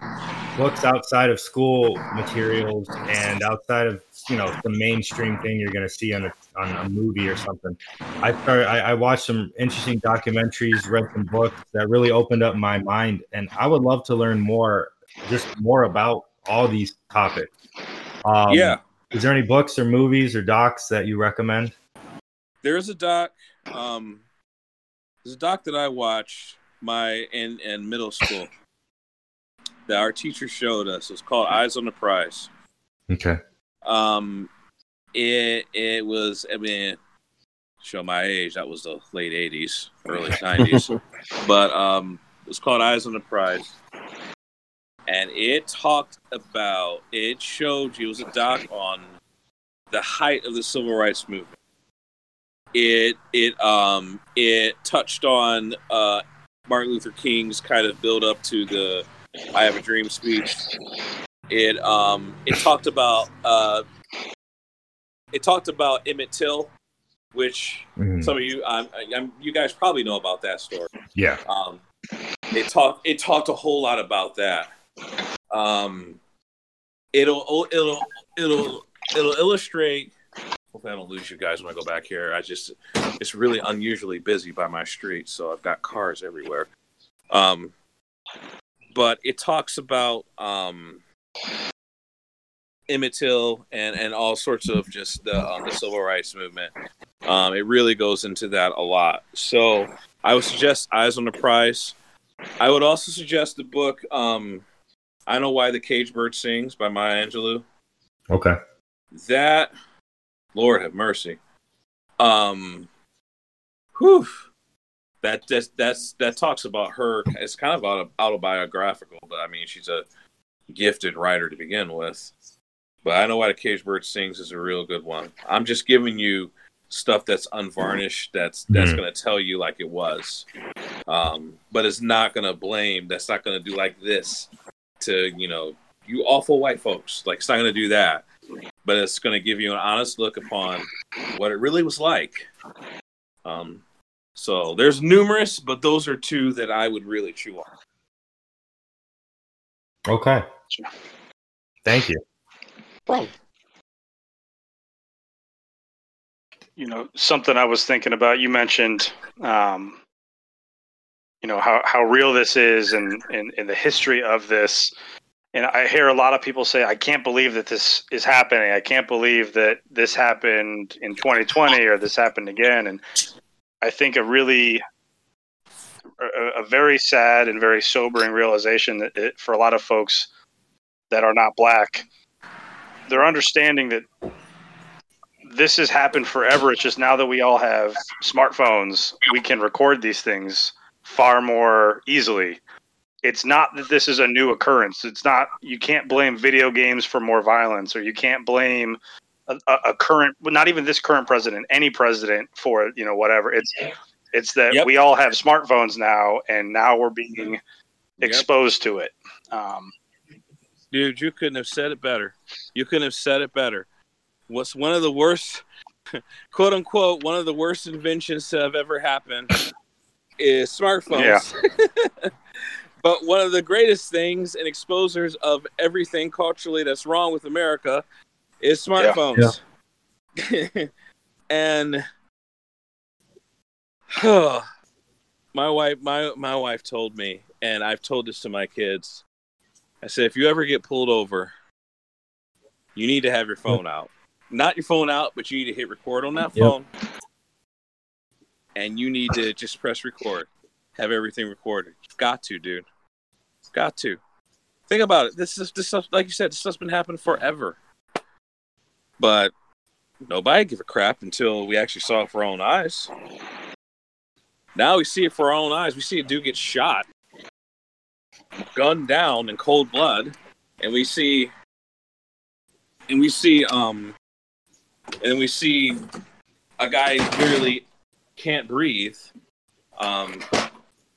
books outside of school materials and outside of you know the mainstream thing you're going to see on a on a movie or something. I started. I, I watched some interesting documentaries, read some books that really opened up my mind, and I would love to learn more, just more about all these topics. Um, yeah. Is there any books or movies or docs that you recommend? There's a doc. Um, there's a doc that I watched my in in middle school that our teacher showed us. It's called Eyes on the Prize. Okay. Um, it it was. I mean, show my age. That was the late '80s, early '90s. but um, it was called Eyes on the Prize, and it talked about. It showed you. It was a doc on the height of the civil rights movement. It it um it touched on uh Martin Luther King's kind of build up to the I Have a Dream speech. It um it talked about uh it talked about Emmett Till, which Mhm. some of you I'm, I'm you guys probably know about that story. Yeah. Um, it talked it talked a whole lot about that. Um, it'll it'll it'll it'll illustrate. Hopefully, I don't lose you guys when I go back here. I just it's really unusually busy by my street, so I've got cars everywhere. Um, but it talks about um, Emmett Till and and all sorts of just the um, the civil rights movement. Um, it really goes into that a lot. So I would suggest Eyes on the Prize. I would also suggest the book um, I Know Why the Cage Bird Sings by Maya Angelou. Okay. That, Lord have mercy. Um, whew, that that's, that's that talks about her. It's kind of autobiographical, but I mean, she's a gifted writer to begin with. But I know why the cage bird sings is a real good one. I'm just giving you stuff that's unvarnished. That's that's Mhm. going to tell you like it was, um, but it's not going to blame. That's not going to do like this to you know you awful white folks. Like it's not going to do that. But it's going to give you an honest look upon what it really was like. Um, so there's numerous, but those are two that I would really chew on. Okay. Thank you. you know something i was thinking about you mentioned um, you know how, how real this is and, and, and the history of this. And i hear a lot of people say i can't believe that this is happening. I can't believe that this happened in 2020 or this happened again. And i think a really a, a very sad and very sobering realization that it, for a lot of folks that are not black they're understanding that this has happened forever. It's just now that we all have smartphones, we can record these things far more easily. It's not that this is a new occurrence. It's not, you can't blame video games for more violence, or you can't blame a, a, a current, not even this current president, any president for, you know, whatever. It's, it's that Yep. we all have smartphones now, and now we're being Yep. exposed to it. Um, Dude, you couldn't have said it better. You couldn't have said it better. What's one of the worst, quote unquote, one of the worst inventions to have ever happened is smartphones. Yeah. but one of the greatest things and exposers of everything culturally that's wrong with America is smartphones. Yeah. and my wife my my wife told me, and I've told this to my kids. I said, if you ever get pulled over, you need to have your phone out. Not your phone out, but you need to hit record on that Yep. phone. And you need to just press record. Have everything recorded. You've got to, dude. Got to. Think about it. This is this stuff like you said, this stuff's been happening forever. But nobody give a crap until we actually saw it for our own eyes. Now we see it for our own eyes. We see a dude get shot, gunned down in cold blood, and we see, and we see, um, and we see a guy literally can't breathe. Um,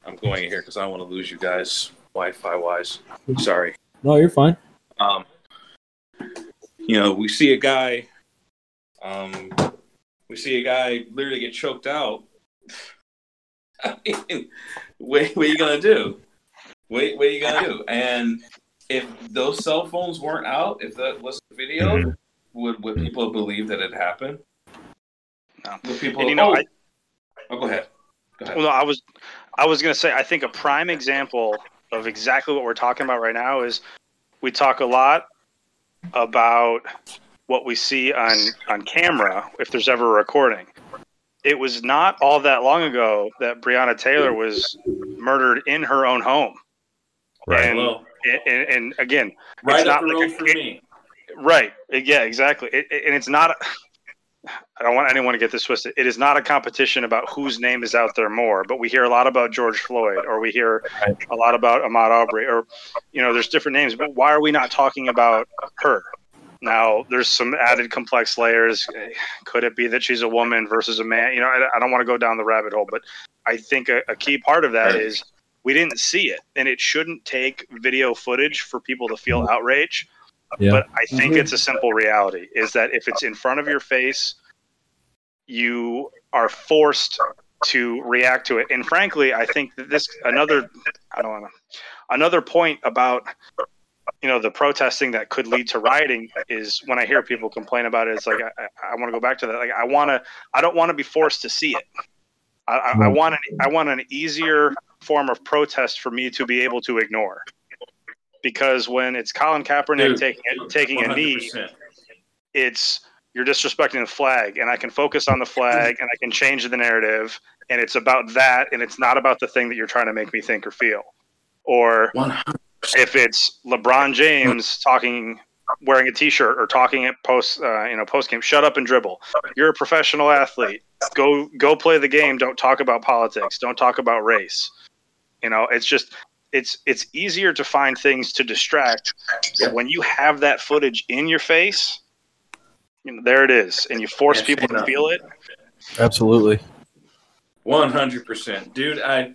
I'm going in here because I want to lose you guys Wi-Fi wise. Sorry. No, you're fine. Um, you know, we see a guy. Um, we see a guy literally get choked out. I mean, what, what are you gonna do? What, what are you gonna do? And if those cell phones weren't out, if that was video, Mhm. would would people believe that it happened? No. Would people? And you know, oh, I, oh, go ahead. Go ahead. well, no, I was, I was gonna say, I think a prime example of exactly what we're talking about right now is we talk a lot about what we see on on camera if there's ever a recording. It was not all that long ago that Breonna Taylor was murdered in her own home, Right. And- Well, and, and again, right not up the like road a- for it- me. Right. Yeah, exactly. It, it- and it's not. I don't want anyone to get this twisted. It is not a competition about whose name is out there more. But we hear a lot about George Floyd, or we hear a lot about Ahmaud Arbery, or you know, there's different names. But why are we not talking about her? Now, there's some added complex layers. Could it be that she's a woman versus a man? You know, I, I don't want to go down the rabbit hole, but I think a, a key part of that Right. is we didn't see it, and it shouldn't take video footage for people to feel outrage. Yeah. But I think Mhm. it's a simple reality is that if it's in front of your face, you are forced to react to it. And frankly, I think that this another I don't want to another point about you know the protesting that could lead to rioting is when I hear people complain about it. It's like I, I, I want to go back to that. Like I want to I don't want to be forced to see it. I, I, I want an I want an easier form of protest for me to be able to ignore. Because when it's Colin Kaepernick Dude, taking taking a knee, 100%. it's you're disrespecting the flag and i can focus on the flag and i can change the narrative and it's about that and it's not about the thing that you're trying to make me think or feel. Or 100%. if it's lebron james talking wearing a t-shirt or talking at post uh, you know post game shut up and dribble. You're a professional athlete. Go go play the game. Don't talk about politics. Don't talk about race you know it's just it's it's easier to find things to distract but when you have that footage in your face you know, there it is and you force Can't people to nothing. feel it Absolutely. One hundred percent, dude. I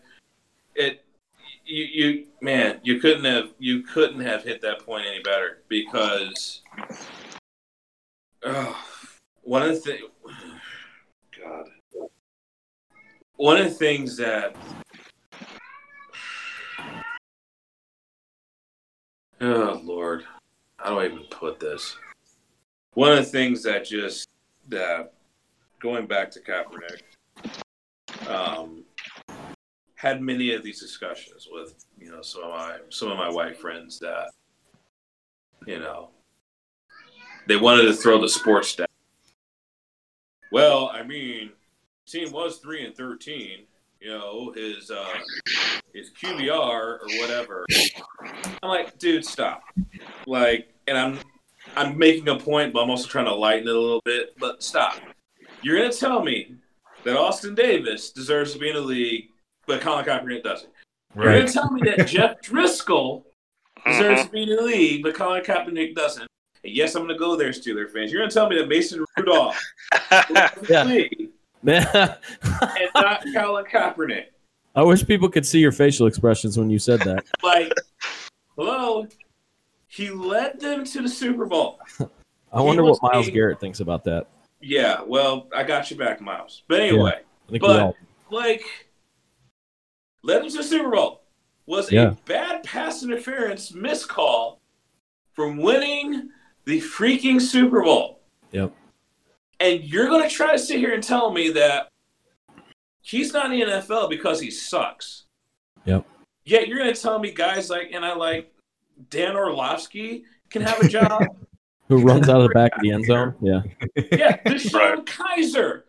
it you you man, you couldn't have you couldn't have hit that point any better because oh, one of the things, God, one of the things that oh Lord, how do I even put this? One of the things that just that going back to Kaepernick um, had many of these discussions with you know some of my some of my white friends that you know they wanted to throw the sports down. Well, I mean, team was three and thirteen. You know his uh, his QBR or whatever. I'm like, dude, stop. Like, and I'm I'm making a point, but I'm also trying to lighten it a little bit. But stop. You're gonna tell me that Austin Davis deserves to be in the league, but Colin Kaepernick doesn't. You're gonna tell me that Jeff Driskel deserves to be in the league, but Colin Kaepernick doesn't. And yes, I'm gonna go there, Steeler fans. You're gonna tell me that Mason Rudolph deserves to be Yeah. In the league Man, and not Colin Kaepernick. I wish people could see your facial expressions when you said that. Like, hello, he led them to the Super Bowl. I wonder what Myles Garrett thinks about that. Yeah, well, I got you back, Myles. But anyway. Think But- like led them to the Super Bowl was Yeah. a bad pass interference miscall from winning the freaking Super Bowl. Yep. And you're going to try to sit here and tell me that he's not in the NFL because he sucks. Yep. Yet you're going to tell me guys like, and I like Dan Orlovsky can have a job. Who runs out of the back of the end zone? Yeah. Yeah, DeShone Right. Kizer.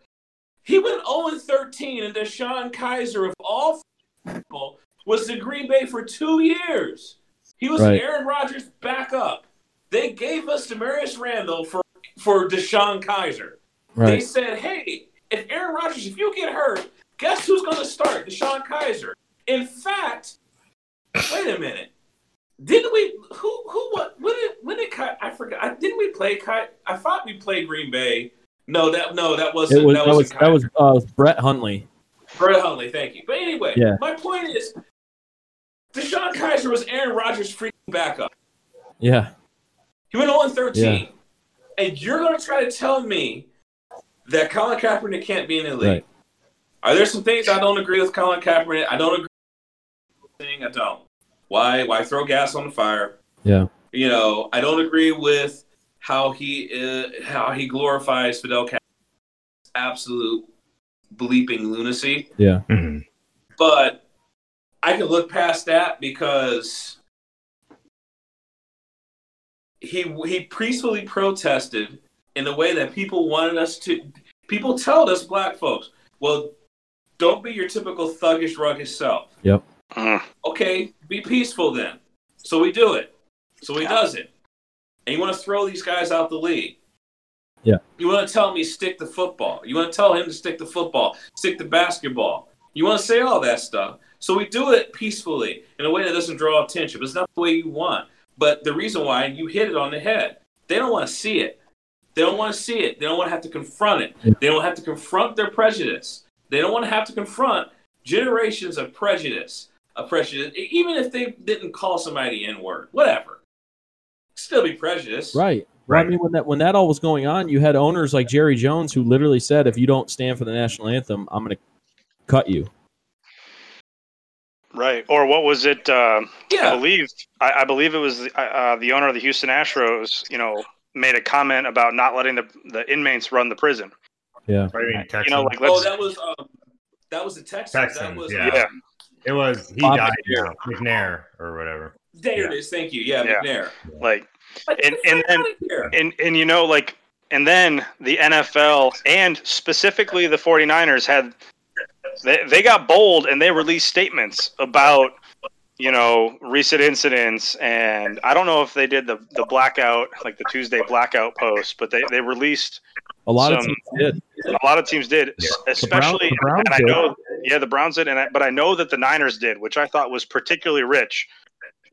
He went 0 13, and DeShone Kizer, of all people, was in Green Bay for two years. He was Right. Aaron Rodgers' backup. They gave us Damarious Randall for, for DeShone Kizer. They said, hey, if Aaron Rodgers, if you get hurt, guess who's going to start? DeShone Kizer. In fact, wait a minute. Didn't we? Who? Who? What? When did? When did? Kai, I forgot. I, didn't we play? Kai, I thought we played Green Bay. No, that no, that wasn't. Was that that was wasn't that was uh, Brett Hundley. Brett Hundley, Thank you. But anyway, Yeah. my point is, DeShone Kizer was Aaron Rodgers' freaking backup. Yeah. He went 0 13. Yeah. And you're going to try to tell me that Colin Kaepernick can't be in the league. Right. Are there some things I don't agree with Colin Kaepernick? I don't agree with thing. I don't. Why? Why throw gas on the fire? Yeah. You know, I don't agree with how he uh, how he glorifies Fidel Castro. Absolute bleeping lunacy. Yeah. Mhm. But I can look past that because he he peacefully protested in the way that people wanted us to. People told us, black folks, well, don't be your typical thuggish, rugged self. Yep. Mm-hmm. Okay, be peaceful then. So we do it. So he does it. And you want to throw these guys out the league. Yeah. You want to tell me stick the football. You want to tell him to stick the football, stick the basketball. You want to say all that stuff. So we do it peacefully in a way that doesn't draw attention. But it's not the way you want. But the reason why you hit it on the head, they don't want to see it. They don't want to see it. They don't want to have to confront it. They don't have to confront their prejudice. They don't want to have to confront generations of prejudice. Of prejudice, even if they didn't call somebody N word, whatever, still be prejudice. Right. Well, I mean, when that when that all was going on, you had owners like Jerry Jones who literally said, "If you don't stand for the national anthem, I'm going to cut you." Right. Or what was it? Uh, I believe I, I believe it was the, uh, the owner of the Houston Astros. You know, made a comment about not letting the the inmates run the prison. Yeah. What do you know, like Oh, let's that was um, that was the Texans. That was yeah. yeah. it was he Bob died McNair. McNair or whatever. There it Yeah. is. Thank you. Yeah, Yeah. McNair. like Like, And- get and then- fuck outta here. and and you know like and then the NFL and specifically the 49ers had they, they got bold and they released statements about you know recent incidents and I don't know if they did the the blackout like the Tuesday blackout post but they they released A lot of teams did. a lot of teams did Yeah. especially the Browns and I did. know yeah the Browns did and I, but I know that the Niners did which I thought was particularly rich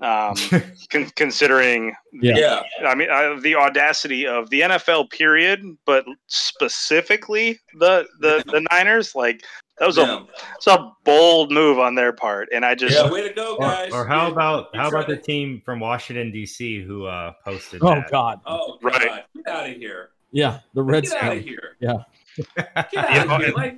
um con- considering Yeah. Yeah. I mean, uh, the audacity of the NFL period, but specifically the the, the Niners, like that was a it's a bold move on their part, and I just Yeah, way to go, guys. or how You- about you how about tried the team from Washington D.C. who uh, posted Oh that? God. Oh, God. Right. Get out of here. Yeah. The Get out of here. Yeah. Get out know, of here. Like, like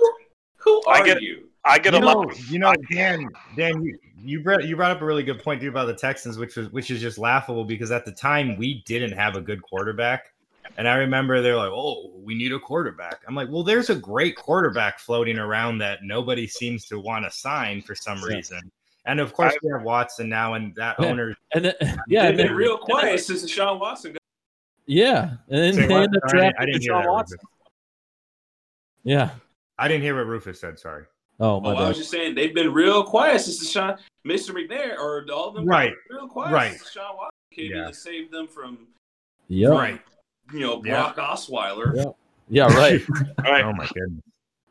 who, who I are get- you? I get you a know, lot. you know, Dan, Dan, you, you brought you brought up a really good point too about the Texans, which was which is just laughable because at the time we didn't have a good quarterback, and I remember they're like, "Oh, we need a quarterback." I'm like, "Well, there's a great quarterback floating around that nobody seems to want to sign for some Yeah. reason." And of course, we have Watson now, and that Yeah. owner. And then, yeah, They've been real quiet since Deshaun Watson got yeah, and then Say they end up I drafting didn't hear Deshaun. Watson. Yeah. I didn't hear what Rufus said. Sorry. Oh my Oh, I bad. was just saying they've been real quiet since Deshaun, Mr. McNair, or all of them, Right. Real quiet Right. since Deshaun Watson came Yeah. in to save them from, Yeah. Right. You know, Yeah. Brock Osweiler. Yeah. Yeah. Right. Right. Oh my goodness.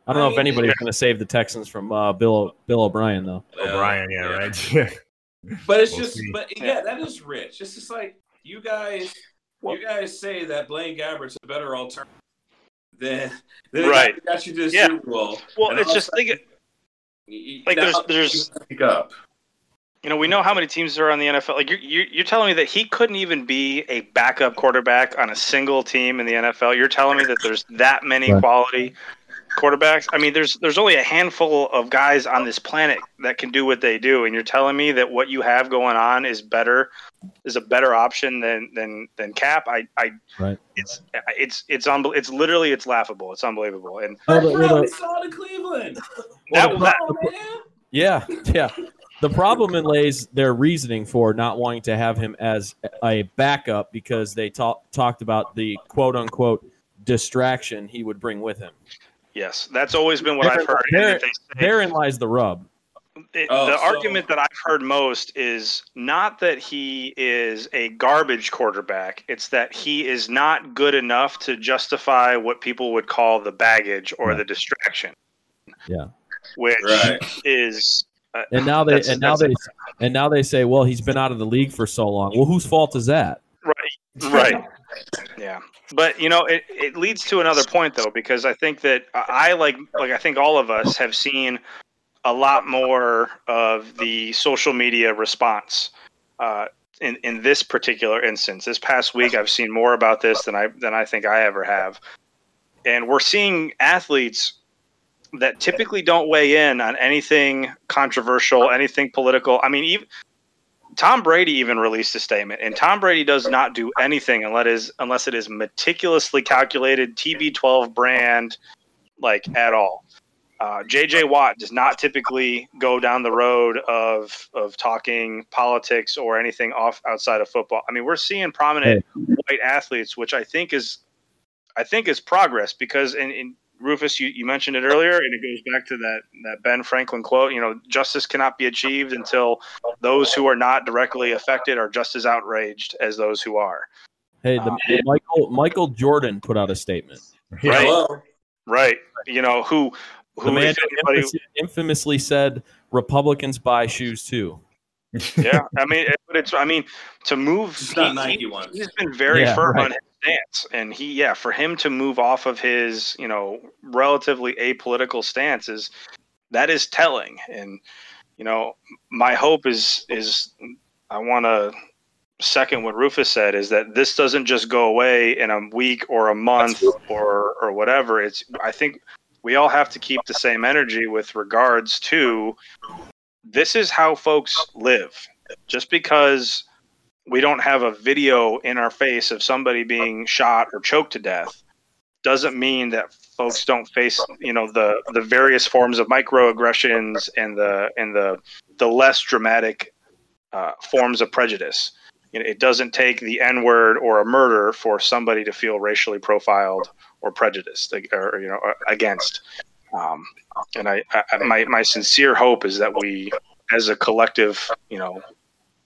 I don't know if I mean- anybody's going to save the Texans from uh, Bill Bill O'Brien though. Uh, O'Brien, yeah, yeah. right. But it's We'll just, see. but yeah, that is rich. It's just like you guys, you guys say that Blaine Gabbert's a better alternative than, than Right. got, got you to the Yeah. Super Bowl. Well, it's just of a think, sudden, like, now there's- you there's- speak up. You know, we know how many teams there are on the NFL. Like you're you're, you're telling me that he couldn't even be a backup quarterback on a single team in the NFL. You're telling me that there's that many Right. quality quarterbacks. I mean, there's there's only a handful of guys on this planet that can do what they do, and you're telling me that what you have going on is better, is a better option than than than Cap. I I Right. it's it's it's unbel- It's literally it's laughable. It's unbelievable. And Oh, the- Bro, the- saw it in Cleveland. that, that Oh, man. Yeah, yeah. The problem in lays their reasoning for not wanting to have him as a backup because they talk, talked about the quote unquote distraction he would bring with him. yes, that's always been what I've heard. There- they say- Therein lies the rub. it, Oh, the so- argument that I've heard most is not that he is a garbage quarterback. It's that he is not good enough to justify what people would call the baggage or Right. the distraction. Yeah. Which Right. is And now they That's- and now they that's- and now they say, well, he's been out of the league for so long. Well, whose fault is that? right, right, yeah. But you know, it, it leads to another point though, because I think that I like like I think all of us have seen a lot more of the social media response uh, in in this particular instance. This past week, I've seen more about this than I than I think I ever have, and we're seeing athletes that typically don't weigh in on anything controversial, anything political. I mean, even Tom Brady even released a statement, and Tom Brady does not do anything unless it is unless it is meticulously calculated TB12 brand, like at all. Uh, JJ Watt does not typically go down the road of of talking politics or anything off outside of football. I mean, we're seeing prominent white athletes, which I think is I think is progress because in, in Rufus, you, you mentioned it earlier, and it goes back to that that Ben Franklin quote. You know, justice cannot be achieved until those who are not directly affected are just as outraged as those who are. Hey, the, Uh, Michael Michael Jordan put out a statement. Right. Hello. Right. You know who The who man anybody, infamously said Republicans buy shoes too. yeah. I mean, it- but it's I mean to move. It's not he- Nike ones. He's been very Yeah, firm right. on his stance, and he, yeah, for him to move off of his, you know, relatively apolitical stance is that is telling. And you know, my hope is is I want to second what Rufus said is that this doesn't just go away in a week or a month or or whatever. It's I think we all have to keep the same energy with regards to this is how folks live. Just because we don't have a video in our face of somebody being shot or choked to death doesn't mean that folks don't face you know the the various forms of microaggressions and the and the the less dramatic uh, forms of prejudice. You know, it doesn't take the n word or a murder for somebody to feel racially profiled or prejudiced or you know against. Um, and I, I my my sincere hope is that we as a collective you know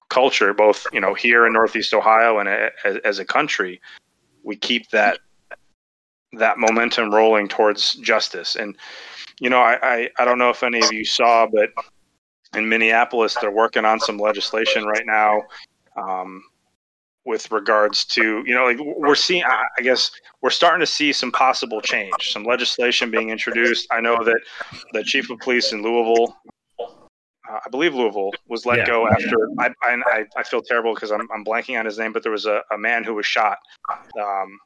culture, both you know here in Northeast Ohio and a, as, as a country, we keep that that momentum rolling towards justice. And you know, I, I I don't know if any of you saw, but in Minneapolis, they're working on some legislation right now. Um, with regards to you know like we're seeing i I guess we're starting to see some possible change some legislation being introduced i know that the chief of police in louisville uh, I believe Louisville was let Yeah. go after. I, I I feel terrible because I'm I'm blanking on his name, but there was a, a man who was shot, um,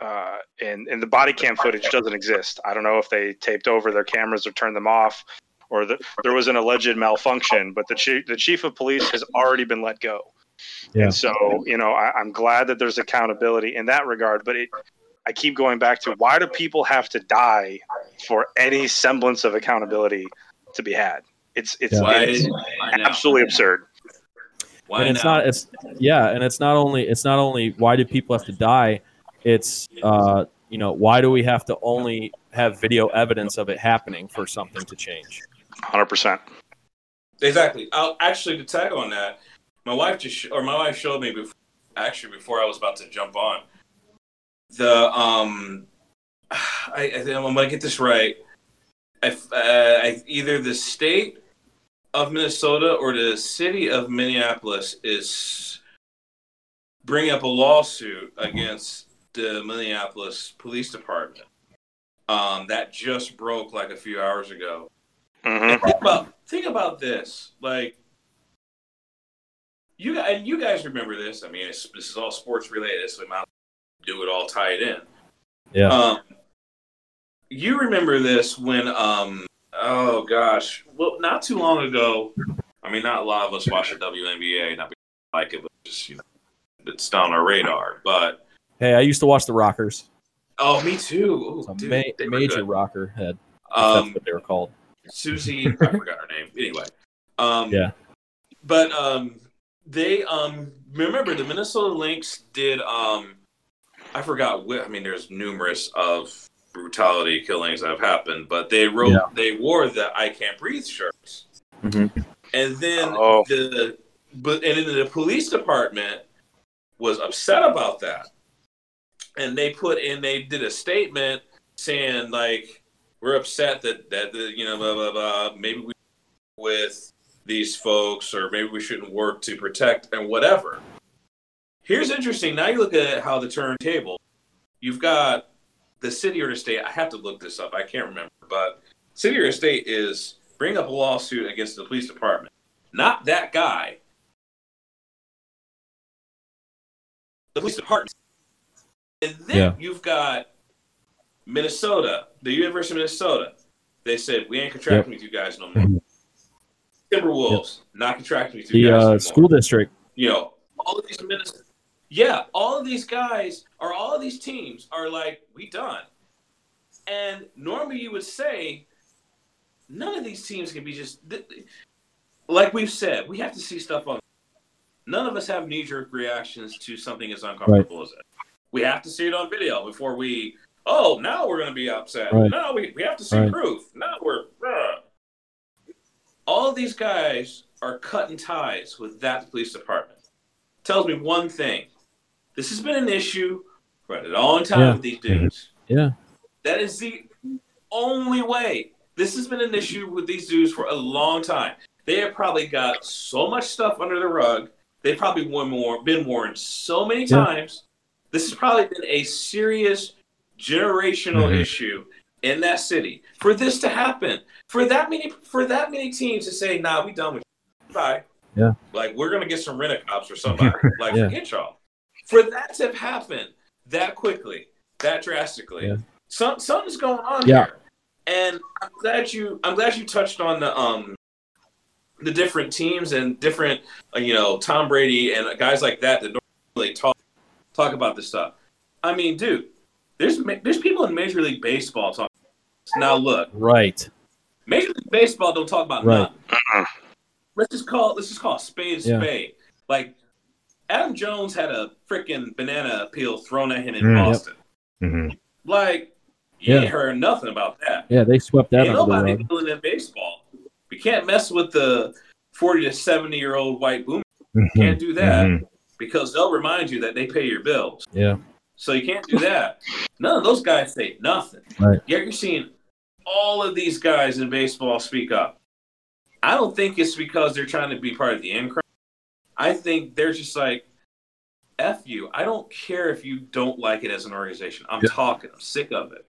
uh, and and the body cam footage doesn't exist. I don't know if they taped over their cameras or turned them off, or the, there was an alleged malfunction. But the chief the chief of police has already been let go, Yeah. and so you know I, I'm glad that there's accountability in that regard. But it. I keep going back to why do people have to die for any semblance of accountability to be had? It's it's, Yeah. It's why now? absolutely absurd. Why and it's now? not it's yeah and it's not only it's not only why do people have to die it's uh you know why do we have to only have video evidence of it happening for something to change Hundred percent. Exactly. I'll actually to tag on that. My wife just or my wife showed me before, actually before I was about to jump on the um. I, I think I'm gonna get this right. I, uh, I, either the state of Minnesota or the city of Minneapolis is bringing up a lawsuit against the Minneapolis Police Department. Um, that just broke like a few hours ago. hmm think about think about this. Like you and you guys remember this. I mean, it's, this is all sports related, so we might do it all tied in. Yeah. Um, you remember this when um oh gosh, well not too long ago. I mean, not a lot of us watch the WNBA, not because like it, but just you know, it's on our radar. But hey i used to watch the rockers oh, me too. Ooh, dude, ma- they major good. rocker head Um, that's what they were called Susie, I forgot her name. Anyway, um, Yeah. But um, they um, remember the Minnesota Lynx did um, I forgot. What, I mean, there's numerous of brutality killings that have happened, but they wrote Yeah. they wore the "I Can't Breathe" shirts, Mhm. and then Oh. the but and then the police department was upset about that, and they put in they did a statement saying like we're upset that that the, you know blah blah blah maybe we with these folks or maybe we shouldn't work to protect and whatever. Here's interesting. Now you look at how the turntable. You've got the city or the state. I have to look this up. I can't remember, but city or state is bring up a lawsuit against the police department. Not that guy. The police department. And then Yeah. you've got Minnesota, the University of Minnesota. They said we ain't contracting with you guys no more. Timberwolves not contracting with The you guys uh, anymore. school district. you know, all of these ministers. Yeah, all of these guys or all of these teams are like, we done. And normally you would say, none of these teams can be just th- th- like we've said. We have to see stuff on. None of us have knee jerk reactions to something as uncomfortable as that. We have to see it on video before we. Oh, now we're going to be upset. Right. No, we, we have to see Right. proof. Now we're. Ugh. All of these guys are cutting ties with that police department. Tells me one thing. This has been an issue for a long time Yeah. with these dudes. Yeah. That is the only way. This has been an issue with these dudes for a long time. They have probably got so much stuff under the rug. They've probably worn more, been warned so many Yeah. times. This has probably been a serious generational Mhm. issue in that city. For this to happen, for that many, for that many teams to say, "Nah, we done with you. bye." Yeah. Like we're gonna get some rent a cops or somebody. Like Yeah. forget y'all. For that to have happened that quickly, that drastically, Yeah. some something's going on Yeah. here. And I'm glad you I'm glad you touched on the um the different teams and different uh, you know Tom Brady and guys like that that don't really talk talk about this stuff. I mean, dude, there's there's people in Major League Baseball talking. Now look, Right. Major League Baseball don't talk about Right. nothing. Let's just call let's just call a spade a Yeah. spade. Like Adam Jones had a freaking banana peel thrown at him in Mm. Yep. Boston. Mhm. Like you Yeah. ain't heard nothing about that. Yeah, they swept that Ain't nobody dealing in baseball. We can't mess with the forty to seventy year old white boomer. Mhm. Can't do that Mhm. because they'll remind you that they pay your bills. Yeah. So you can't do that. None of those guys say nothing. Right. Yet you're seeing all of these guys in baseball speak up. I don't think it's because they're trying to be part of the in crowd. I think they're just like, F you. I don't care if you don't like it as an organization. I'm Yeah. talking. I'm sick of it.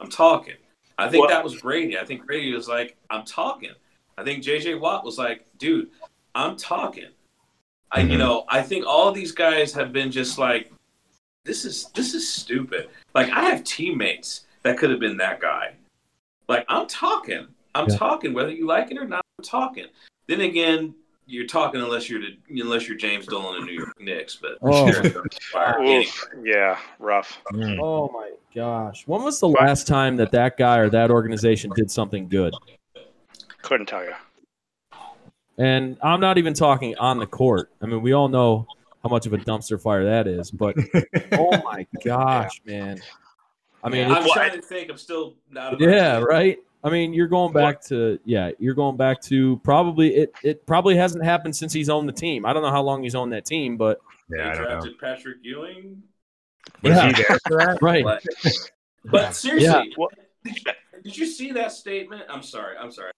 I'm talking. I think Well- that was Brady. I think Brady was like, I'm talking. I think JJ Watt was like, dude, I'm talking. I you Mhm. know, I think all these guys have been just like, this is this is stupid. Like I have teammates that could have been that guy. Like I'm talking. I'm Yeah. talking whether you like it or not. I'm talking. Then again, you're talking unless you're the, unless you're James Dolan in New York Knicks, but Oh. Oof. Yeah, rough. Mm. Oh my gosh. When was the last time that that guy or that organization did something good? Couldn't tell you. And I'm not even talking on the court. I mean, we all know how much of a dumpster fire that is, but oh my gosh, man. I mean, I'm trying to think. I'm still not. yeah, right. I mean, you're going back to yeah, you're going back to probably it. It probably hasn't happened since he's owned the team. I don't know how long he's owned that team, but They Yeah, I don't know. Patrick Ewing. Was Yeah. he there for that? right. But, but seriously, Yeah. What- did, you, see that statement? I'm sorry. I'm sorry.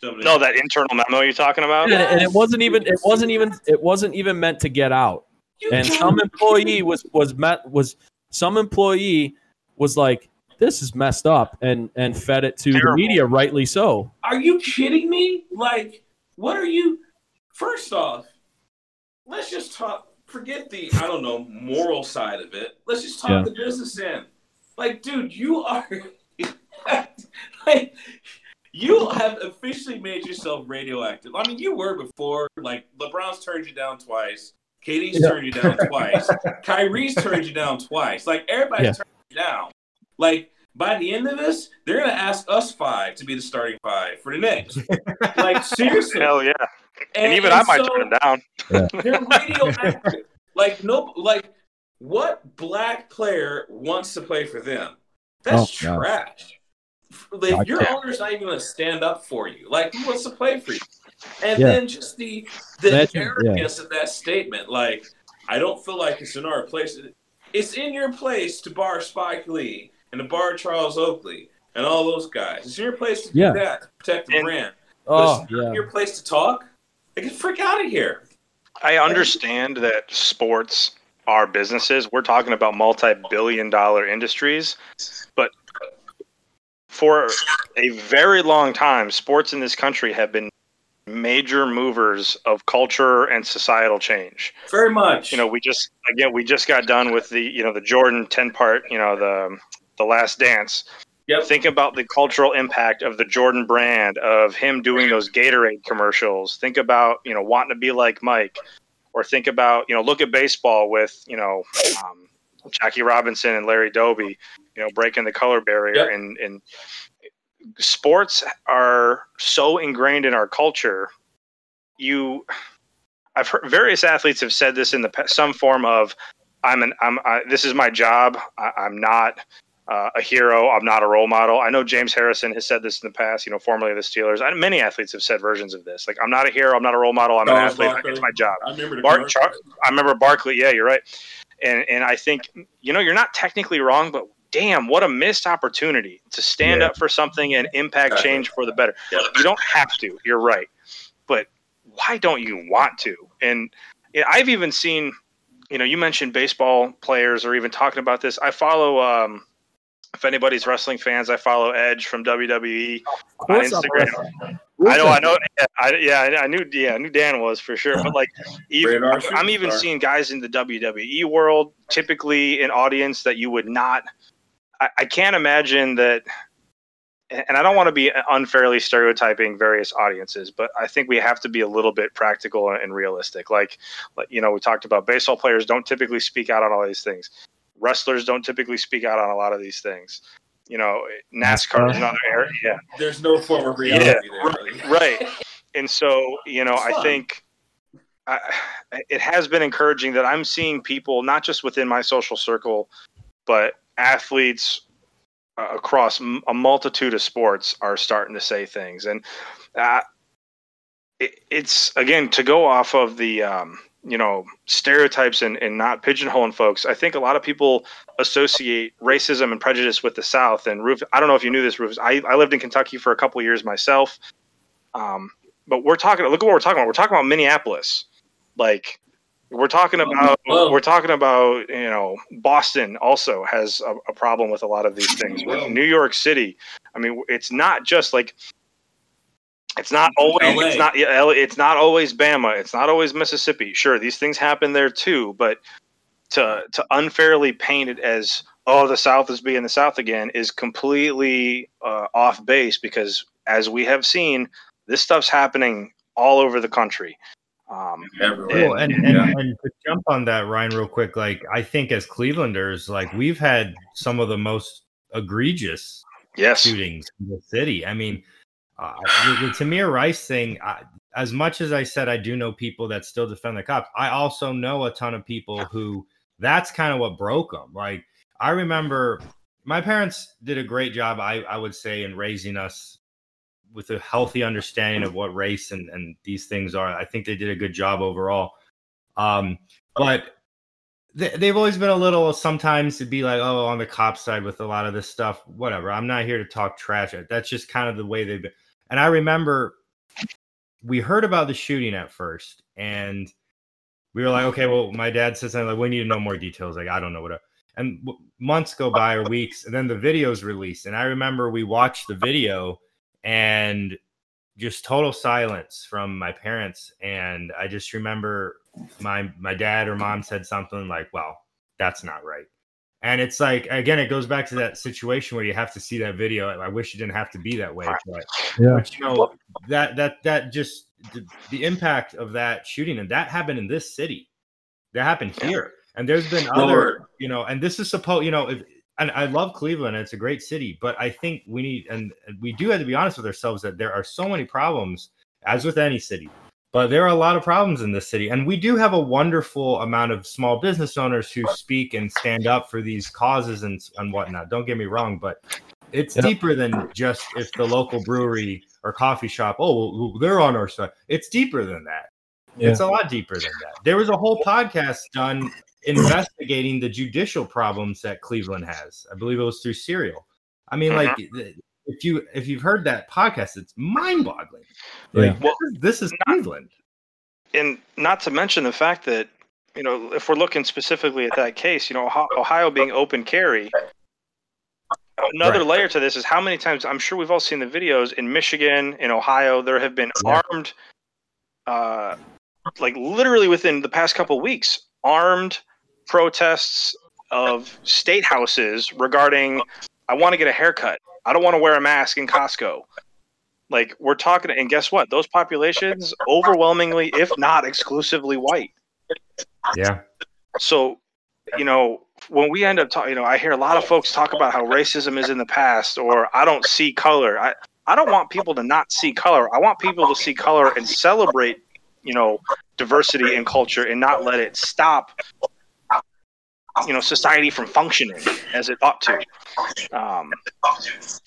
Jumping. No, that internal memo you're talking about. And, and it wasn't even it wasn't even it wasn't even meant to get out. You And some employee was was met was some employee was like, "This is messed up," and and fed it to Terrible. the media, rightly so. Are you kidding me? Like, what are you? First off, let's just talk. Forget the I don't know moral side of it. Let's just talk Yeah. the business end. Like, dude, you are like you have officially made yourself radioactive. I mean, you were before. Like, LeBron's turned you down twice. KD's Yeah. turned you down twice. Kyrie's turned you down twice. Like everybody's Yeah. turned you down. Like by the end of this, they're gonna ask us five to be the starting five for the Knicks. like seriously. Hell yeah. And, even I might so turn him down. They're radioactive. like no, like what black player wants to play for them? That's Oh, God. trash. Like, God, your yeah. owner's not even gonna stand up for you. Like who wants to play for you? And Yeah. then just the the Imagine- yeah. arrogance of that statement. Like I don't feel like it's in our place. It's in your place to bar Spike Lee and the bar Charles Oakley and all those guys. It's your place to do Yeah. that to protect the And- brand. Oh it's yeah, your place to talk. Like, get freak out of here. I understand that sports are businesses. We're talking about multi-billion dollar industries, but for a very long time, sports in this country have been major movers of culture and societal change. Very much. You know, we just again we just got done with the you know the Jordan ten part you know the the Last Dance, Yep. Think about the cultural impact of the Jordan brand, of him doing those Gatorade commercials. Think about, you know, wanting to be like Mike. Or think about, you know, look at baseball with, you know, um, Jackie Robinson and Larry Doby, you know, breaking the color barrier. Yep. And, and sports are so ingrained in our culture. You, I've heard various athletes have said this in the past, some form of, I'm an, I'm, I, this is my job. I, I'm not uh, a hero. I'm not a role model. I know James Harrison has said this in the past, you know, formerly of the Steelers. I, many athletes have said versions of this. Like, I'm not a hero. I'm not a role model. I'm an athlete. Barkley. It's my job. I remember Bart. Char- I remember Barkley. Yeah, you're right. And and I think you know you're not technically wrong, but damn, what a missed opportunity to stand Yeah. up for something and impact change for the better. Yeah. You don't have to. You're right, but why don't you want to? And I've even seen, you know, you mentioned baseball players or even talking about this. I follow. um if anybody's wrestling fans, I follow Edge from WWE on Instagram. I know, I know. Yeah, I, yeah, I- knew. Yeah, I knew Dan was for sure. But like, even, I'm even seeing guys in the WWE world, typically an audience that you would not. I, I can't imagine that. And I don't want to be unfairly stereotyping various audiences, but I think we have to be a little bit practical and realistic. Like, like you know, we talked about baseball players don't typically speak out on all these things. Wrestlers don't typically speak out on a lot of these things. You know, NASCAR is another area. Yeah, There's no form of reality there. buddy. right and so you know i think I, it has been encouraging that i'm seeing people not just within my social circle but athletes uh, across m- a multitude of sports are starting to say things and uh, it, it's again to go off of the um, you know stereotypes and, and not pigeonholing folks i think a lot of people associate racism and prejudice with the south. And Ruf, i don't know if you knew this Rufus. I, I lived in kentucky for a couple of years myself. Um, but we're talking look at what we're talking about. We're talking about minneapolis. Like we're talking about Whoa. we're talking about you know boston also has a, a problem with a lot of these things. New york city i mean it's not just like it's not always LA. it's not it's not always bama it's not always mississippi sure these things happen there too but to to unfairly paint it as oh the south is being the south again is completely uh, off base because as we have seen this stuff's happening all over the country um, Everywhere. Well, and, and, Yeah. and to jump on that, Ryan, real quick, like I think as Clevelanders, like we've had some of the most egregious yes shootings in the city. I mean, uh, the, the Tamir Rice thing, I, as much as I said I do know people that still defend the cops, I also know a ton of people who that's kind of what broke them. Like, I remember my parents did a great job, I, I would say, in raising us with a healthy understanding of what race and, and these things are. I think they did a good job overall. Um, but they, they've always been a little sometimes to be like, oh, on the cop side with a lot of this stuff. Whatever. I'm not here to talk trash. That's just kind of the way they've been. And I remember we heard about the shooting at first, and we were like, okay, well, my dad says something like, we need to know more details. Like, I don't know what. And w- months go by or weeks, and then the video's released. And I remember we watched the video, and just total silence from my parents. And I just remember my my dad or mom said something like, "Well, that's not right." And it's like again, it goes back to that situation where you have to see that video. I wish it didn't have to be that way, but, Yeah. but you know that that that just the, the impact of that shooting and that happened in this city. That happened here, and there's been other Lord. you know, and this is supposed you know if. And I love Cleveland. It's a great city, but I think we need, and we do have to be honest with ourselves that there are so many problems, as with any city, but there are a lot of problems in this city and we do have a wonderful amount of small business owners who speak and stand up for these causes and, and whatnot. Don't get me wrong but it's Yeah. deeper than just if the local brewery or coffee shop oh well, they're on our side. It's deeper than that. Yeah. it's a lot deeper than that. There was a whole podcast done investigating the judicial problems that cleveland has. I believe it was through serial. I mean mm-hmm. like th- if you if you've heard that podcast it's mind-boggling like Yeah. this is, this is Cleveland. and not to mention the fact that you know if we're looking specifically at that case you know Ohio- ohio being open carry another Right. layer to this is how many times i'm sure we've all seen the videos in michigan in ohio there have been Yeah. armed uh like literally within the past couple weeks armed protests of state houses regarding i want to get a haircut I don't want to wear a mask in Costco. Like we're talking, and guess what? Those populations overwhelmingly, if not exclusively, white. Yeah. So, you know, when we end up talking, you know, I hear a lot of folks talk about how racism is in the past, or I don't see color. I I don't want people to not see color. I want people to see color and celebrate, you know, diversity and culture, and not let it stop you know society from functioning as it ought to. Um,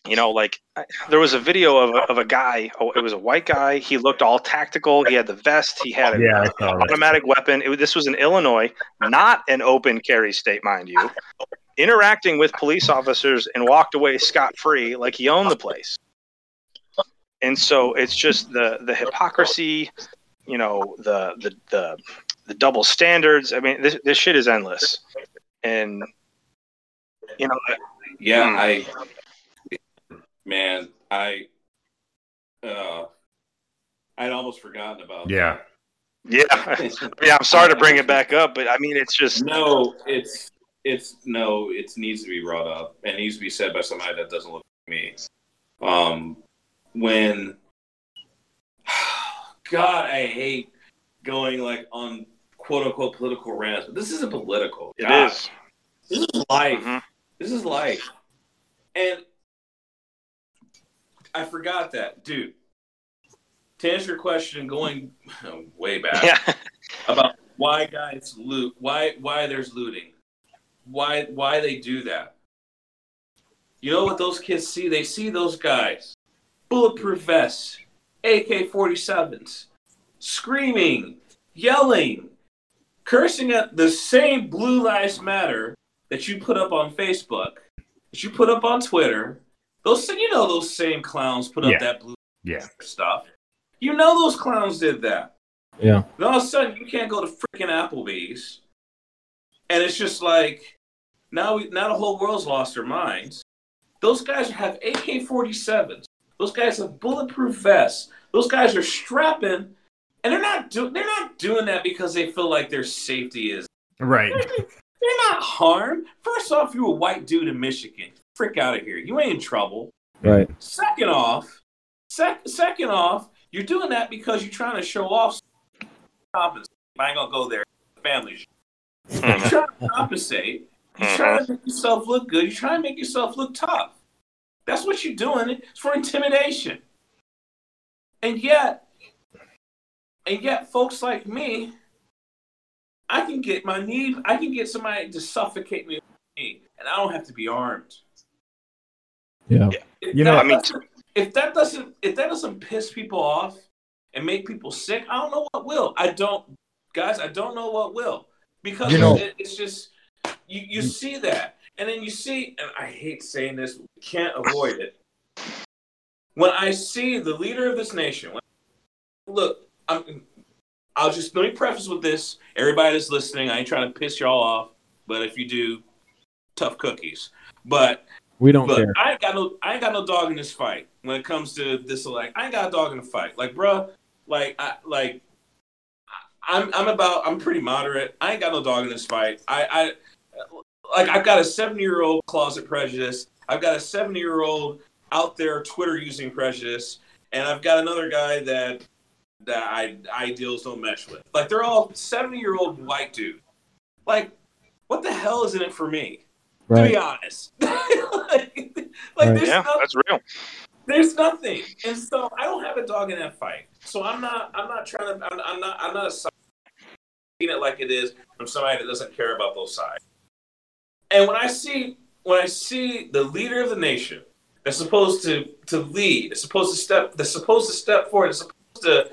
you know like there was a video of a, of a guy oh, it was a white guy. He looked all tactical. He had the vest. He had an Yeah, automatic weapon. It, this was in illinois not an open carry state mind you. Interacting with police officers and walked away scot-free like he owned the place. And so it's just the the hypocrisy you know the the the, the double standards. I mean this, this shit is endless and you know Yeah, Hmm. I man, I uh I'd almost forgotten about Yeah. yeah yeah i'm sorry to bring it back up but i mean it's just No, it's it's no, it needs to be brought up. It needs to be said by somebody that doesn't look like me. Um when God, I hate going like on quote unquote political rants, but this isn't political. it God, is This is life. Mhm. This is life. And I forgot that, dude. To answer your question, going way back yeah about why guys loot, why why there's looting, why why they do that. You know what those kids see? They see those guys, bulletproof vests, AK-47s, screaming, yelling, cursing at the same Blue Lives Matter that you put up on Facebook, that you put up on Twitter. Those you know those same clowns put up Yeah. that blue Yeah. stuff. You know those clowns did that. Yeah. Then all of a sudden you can't go to freaking Applebee's, and it's just like now we now the whole world's lost their minds. Those guys have AK-47s. Those guys have bulletproof vests. Those guys are strapping, and they're not doing they're not doing that because they feel like their safety is. Right. They're not harmed. First off, you're a white dude in Michigan. Frick out of here. You ain't in trouble. Right. Second off, sec- second off, you're doing that because you're trying to show off. Compensate. I ain't gonna go there. Family. Hmm. You're trying to compensate. You're hmm. trying to make yourself look good. You're trying to make yourself look tough. That's what you're doing. It's for intimidation. And yet, and yet, folks like me, I can get my knee. I can get somebody to suffocate me, with my knee, and I don't have to be armed. Yeah. If You know, I mean- doesn't- if that doesn't if that doesn't piss people off and make people sick, I don't know what will. I don't, guys. I don't know what will because You know- it, it's just you you mm. see that, and then you see, and I hate saying this, but we can't avoid it. When I see the leader of this nation, when, look, I'm. I'll just let me preface with this. Everybody that's listening, I ain't trying to piss y'all off, but if you do, tough cookies. But We don't but care. I ain't got no I ain't got no dog in this fight when it comes to this like I ain't got a dog in the fight. Like bruh, like I like I'm I'm about I'm pretty moderate. I ain't got no dog in this fight. I I like I've got a seven year old closet prejudice. I've got a seven year old out there Twitter using prejudice, and I've got another guy that that I ideals don't mesh with. Like they're all seventy year old white dudes. Like what the hell is in it for me? to be honest. like, like Right. there's, yeah no- that's real there's nothing, and so I don't have a dog in that fight. So I'm not. I'm not trying to. I'm, I'm not. I'm not a seeing it like it is from somebody that doesn't care about those sides. And when I see when I see the leader of the nation that's supposed to to lead, that's supposed to step, that's supposed to step forward, that's supposed to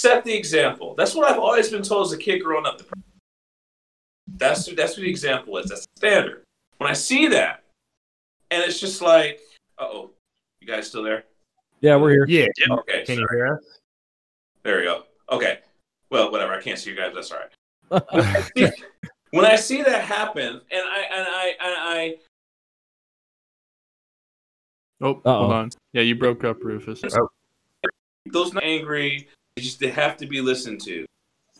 set the example. That's what I've always been told as a kid growing up. That's that's what the example is. That's the standard. When I see that, and it's just like, uh oh, you guys still there? Yeah, we're here. Yeah. Okay, Can you hear us? There we go. Okay. Well, whatever. I can't see you guys. That's all right. when I see that happen, and I and I and I Oh, Uh-oh. hold on. Yeah, you broke up, Rufus. Oh. those not angry, they just they have to be listened to.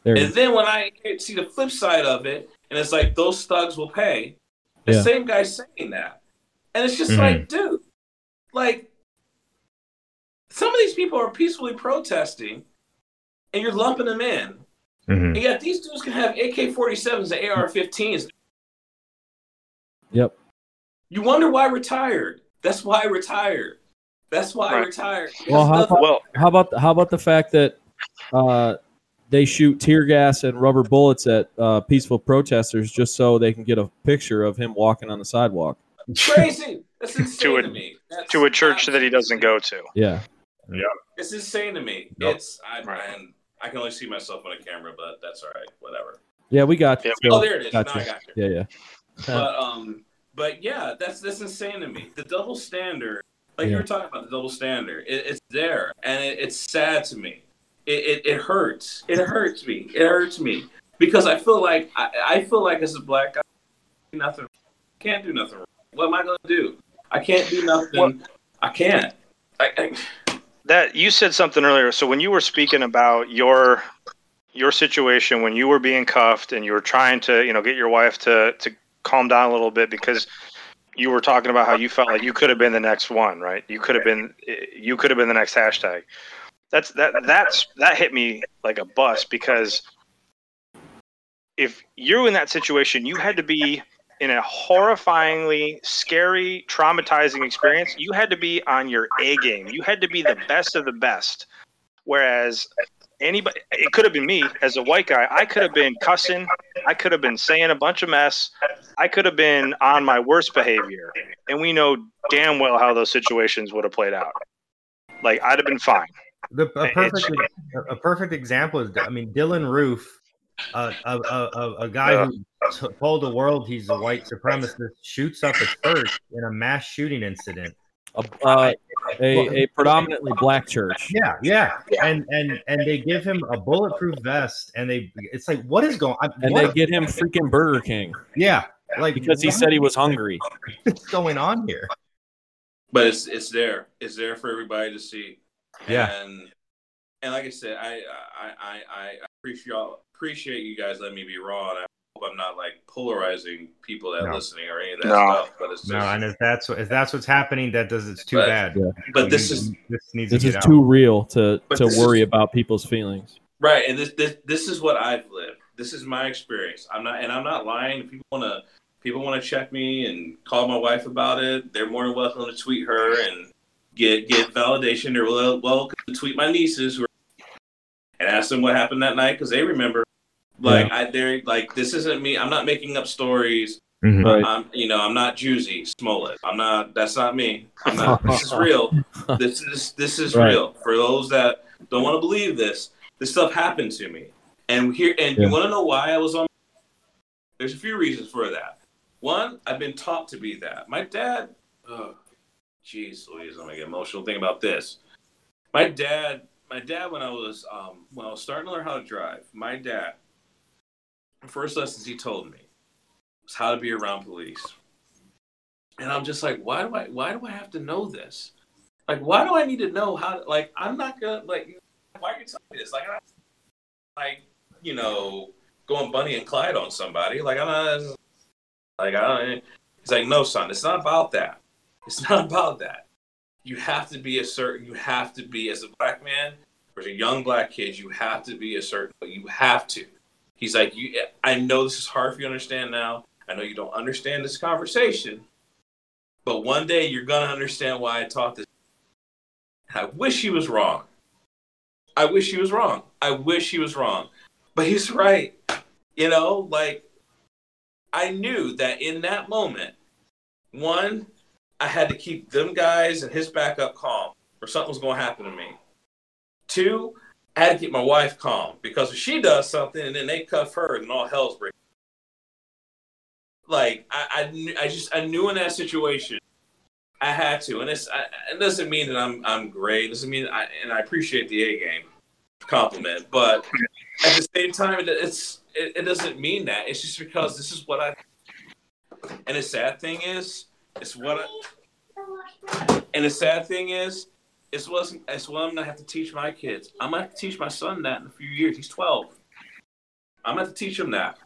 There And is. then when I see the flip side of it, and it's like those thugs will pay. The Yeah. same guy saying that, and it's just Mhm. like, dude, like some of these people are peacefully protesting, and you're lumping them in. Mhm. And yet these dudes can have AK-47s and AR-15s. Yep. You wonder why I retired. That's why I retired. That's why I retired. Well, how about- Well, How about how about the fact that uh, they shoot tear gas and rubber bullets at uh, peaceful protesters just so they can get a picture of him walking on the sidewalk? crazy. That's insane To to, a- me. That's to a church that he doesn't go to. Yeah. Yeah. It's insane to me. Yep. It's I, Right. and I can only see myself on a camera, but that's all right. Whatever. Yeah, we got you. Yep. Phil. Oh, there it is. Gotcha. Now I got you. Yeah, yeah. But um, but yeah, that's that's insane to me. The double standard, like you were talking about, the double standard. It, it's there, and it, it's sad to me. It, it it hurts. It hurts me. It hurts me because I feel like I, I feel like as a black guy, nothing. Can't do nothing. wrong. What am I gonna do? I can't do nothing. I can't. I, I, That you said something earlier. So when you were speaking about your your situation when you were being cuffed and you were trying to, you know, get your wife to to calm down a little bit because you were talking about how you felt like you could have been the next one, right? You could have been you could have been the next hashtag. That's that that's that hit me like a bus because if you're in that situation, you had to be in a horrifyingly scary, traumatizing experience. You had to be on your A game. You had to be the best of the best. Whereas anybody, it could have been me as a white guy. I could have been cussing. I could have been saying a bunch of mess. I could have been on my worst behavior. And we know damn well how those situations would have played out. Like I'd have been fine. The, a perfect a perfect example is I mean Dylann Roof, uh, a, a, a, a guy Yeah. who t- told the world he's a white supremacist, shoots up a church in a mass shooting incident. A, uh, a, a predominantly black church. Yeah, yeah, and and and they give him a bulletproof vest, and they it's like what is going? on? And what they get him freaking Burger King yeah, like because he what said he was hungry. is going on here? but it's it's there. It's there for everybody to see. Yeah. And and like I said, I I I, I appreciate y'all appreciate you guys letting me be raw, and I hope I'm not like polarizing people that No. are listening or any of that No. stuff. But it's just, No, and if that's what if that's what's happening, that does it's too But- bad. but this You- is this needs This to is get too real to But to worry is- about people's feelings. right, and this this this is what I've lived. This is my experience. I'm not, and I'm not lying. If people want to people want to check me and call my wife about it, they're more than welcome to tweet her and get get validation. They're well tweet my nieces who are, and ask them what happened that night because they remember. Like I, they're like this isn't me. I'm not making up stories. out. Mhm. Right. I'm, you know, I'm not Jussie Smollett. I'm not. That's not me. I'm not. this is real. This is this is Right. real. For those that don't want to believe this, this stuff happened to me. And here, and Yeah. you want to know why I was on? There's a few reasons for that. One, I've been taught to be that. My dad. Oh, jeez, Louise, I'm gonna get emotional thinking about this. My dad. My dad, when I was um, when I was starting to learn how to drive, my dad. The first lessons he told me was how to be around police. And I'm just like, why do I why do I have to know this? Like, why do I need to know how? To, like, I'm not gonna like. Why are you telling me this? Like, I, like you know, going Bonnie and Clyde on somebody. Like, I'm not. Like, I don't. He's like, no, son, it's not about that. It's not about that. You have to be a certain. You have to be as a black man or as a young black kid. You have to be a certain. You have to. He's like, you. I know this is hard for you to understand now. I know you don't understand this conversation, but one day you're gonna understand why I taught this. I wish he was wrong. I wish he was wrong. I wish he was wrong, but he's right. You know, like I knew that in that moment, one, I had to keep them guys and his backup calm, or something was going to happen to me. Two, I had to keep my wife calm because if she does something and then they cuff her and all hell's breaking. Like I, I, I just I knew in that situation, I had to, and it's I, it doesn't mean that I'm I'm great. It doesn't mean I and I appreciate the A game compliment, but at the same time, it, it's it, it doesn't mean that. It's just because this is what I. And the sad thing is, it's what I. And the sad thing is, it's what it's what I'm gonna have to teach my kids. I'm gonna have to teach my son that in a few years. He's 12. I'm gonna have to teach him that.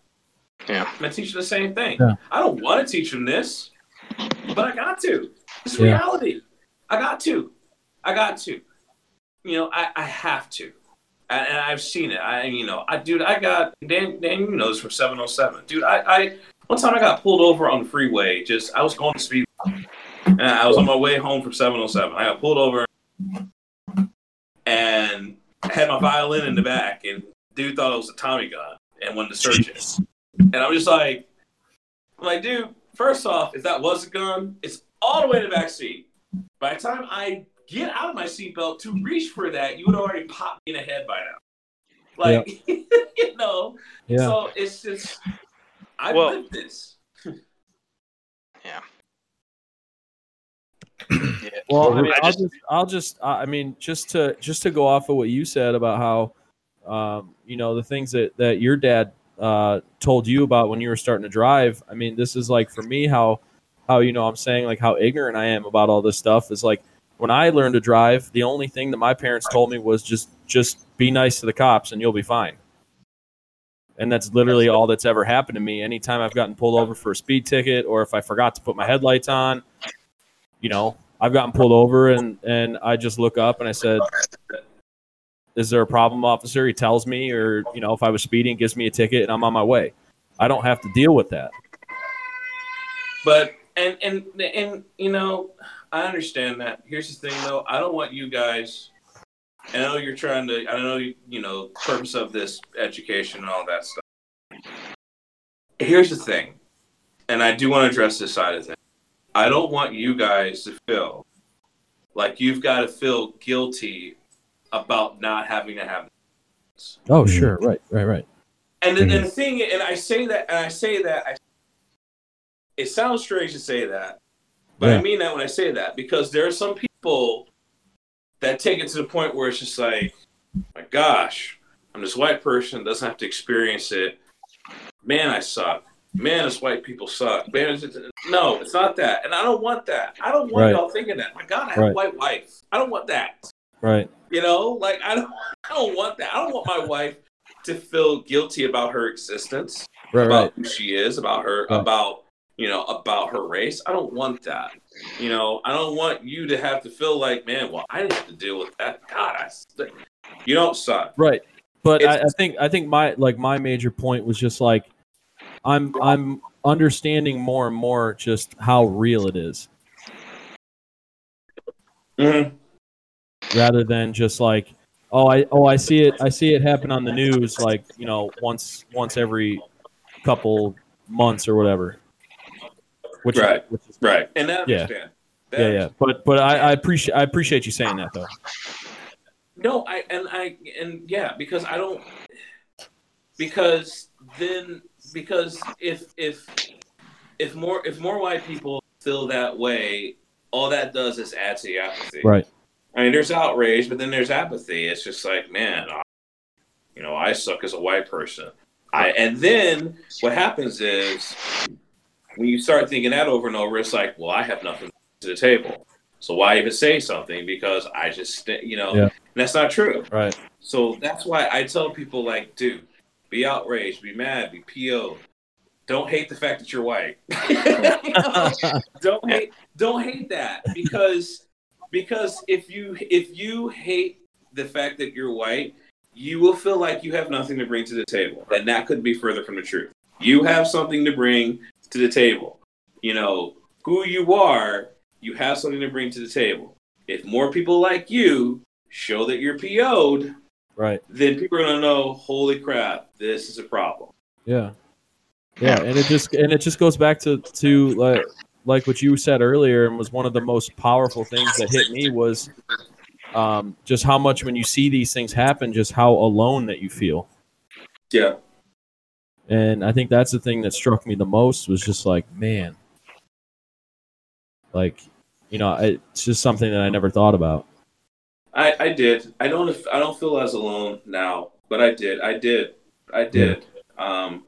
Yeah. I'm gonna teach him the same thing. Yeah. I don't want to teach him this, but I got to. It's Yeah. reality. I got to. I got to. You know, I, I have to. And, and I've seen it. I, you know, I, dude, I got Dan. Dan, you know this from 707. Dude, I, I, one time I got pulled over on the freeway. Just I was going to speed, and I was on my way home from 707. I got pulled over, and I had my violin in the back, and dude thought it was a Tommy gun and wanted to search it. And I'm just like, I'm like, dude, first off, if that was a gun, it's all the way in the back seat. By the time I get out of my seatbelt to reach for that, you would already pop me in the head by now. Like, you know, Yeah. so it's just, I Well- lived this. Yeah. Well, I I mean, I'll just- just, I'll just, I I mean, just to, just to go off of what you said about how, um, you know, the things that that your dad uh, told you about when you were starting to drive. I mean, this is like for me how, how you know, I'm saying like how ignorant I am about all this stuff is like when I learned to drive, the only thing that my parents told me was just, just be nice to the cops and you'll be fine. And that's literally all that's ever happened to me. Anytime I've gotten pulled over for a speed ticket, or if I forgot to put my headlights on, you know, I've gotten pulled over and and I just look up and I said, "Is there a problem, officer?" He tells me, or you know, if I was speeding, gives me a ticket, and I'm on my way. I don't have to deal with that. But and and and you know, I understand that. Here's the thing, though. I don't want you guys. I know you're trying to. I know you. You know, purpose of this education and all that stuff. Here's the thing, and I do want to address this side of things. I don't want you guys to feel like you've got to feel guilty about not having to have. This. Oh, sure, right, right, right. And the, and the mm-hmm. thing, and I say that, and I say that, I, it sounds strange to say that, but Yeah. I mean that when I say that because there are some people that take it to the point where it's just like, my gosh, I'm this white person doesn't have to experience it. Man, I suck. Man, this white people suck. Man, it's, no, it's not that, and I don't want that. I don't want Right. y'all thinking that. My God, I have Right. a white wife. I don't want that. Right. You know, like I don't, I don't want that. I don't want my wife to feel guilty about her existence, Right, about right. who she is, about her, about you know, about her race. I don't want that. You know, I don't want you to have to feel like, man, well, I didn't have to deal with that. God, I, you don't suck. Right. But I, I think I think my like my major point was just like I'm I'm understanding more and more just how real it is. Mm-hmm. rather than just like oh i oh i see it i see it happen on the news like you know once once every couple months or whatever which Right. which is, Right. And I Yeah. understand. That yeah yeah but but I, I appreciate i appreciate you saying that though No, I and I and yeah, because I don't because then because if if if more if more white people feel that way, all that does is add to the apathy. right I mean, there's outrage, but then there's apathy. It's just like, man, I, you know, I suck as a white person. I and then what happens is when you start thinking that over and over, it's like, well, I have nothing to the table. So why even say something? Because I just, you know, Yeah. that's not true. right So that's why I tell people like, dude, be outraged, be mad, be PO. Don't hate the fact that you're white. Don't hate don't hate that because because if you if you hate the fact that you're white, you will feel like you have nothing to bring to the table. And that could be further from the truth. You have something to bring to the table. You know, who you are, you have something to bring to the table. If more people like you show that you're PO'd, right then people are gonna know, holy crap, this is a problem. yeah yeah and it just and it just goes back to to like like what you said earlier and was one of the most powerful things that hit me was um just how much when you see these things happen just how alone that you feel Yeah. And i think that's the thing that struck me the most was just like man like you know it's just something that i never thought about I, I did. I don't I don't feel as alone now, but I did. I did. I did. Um,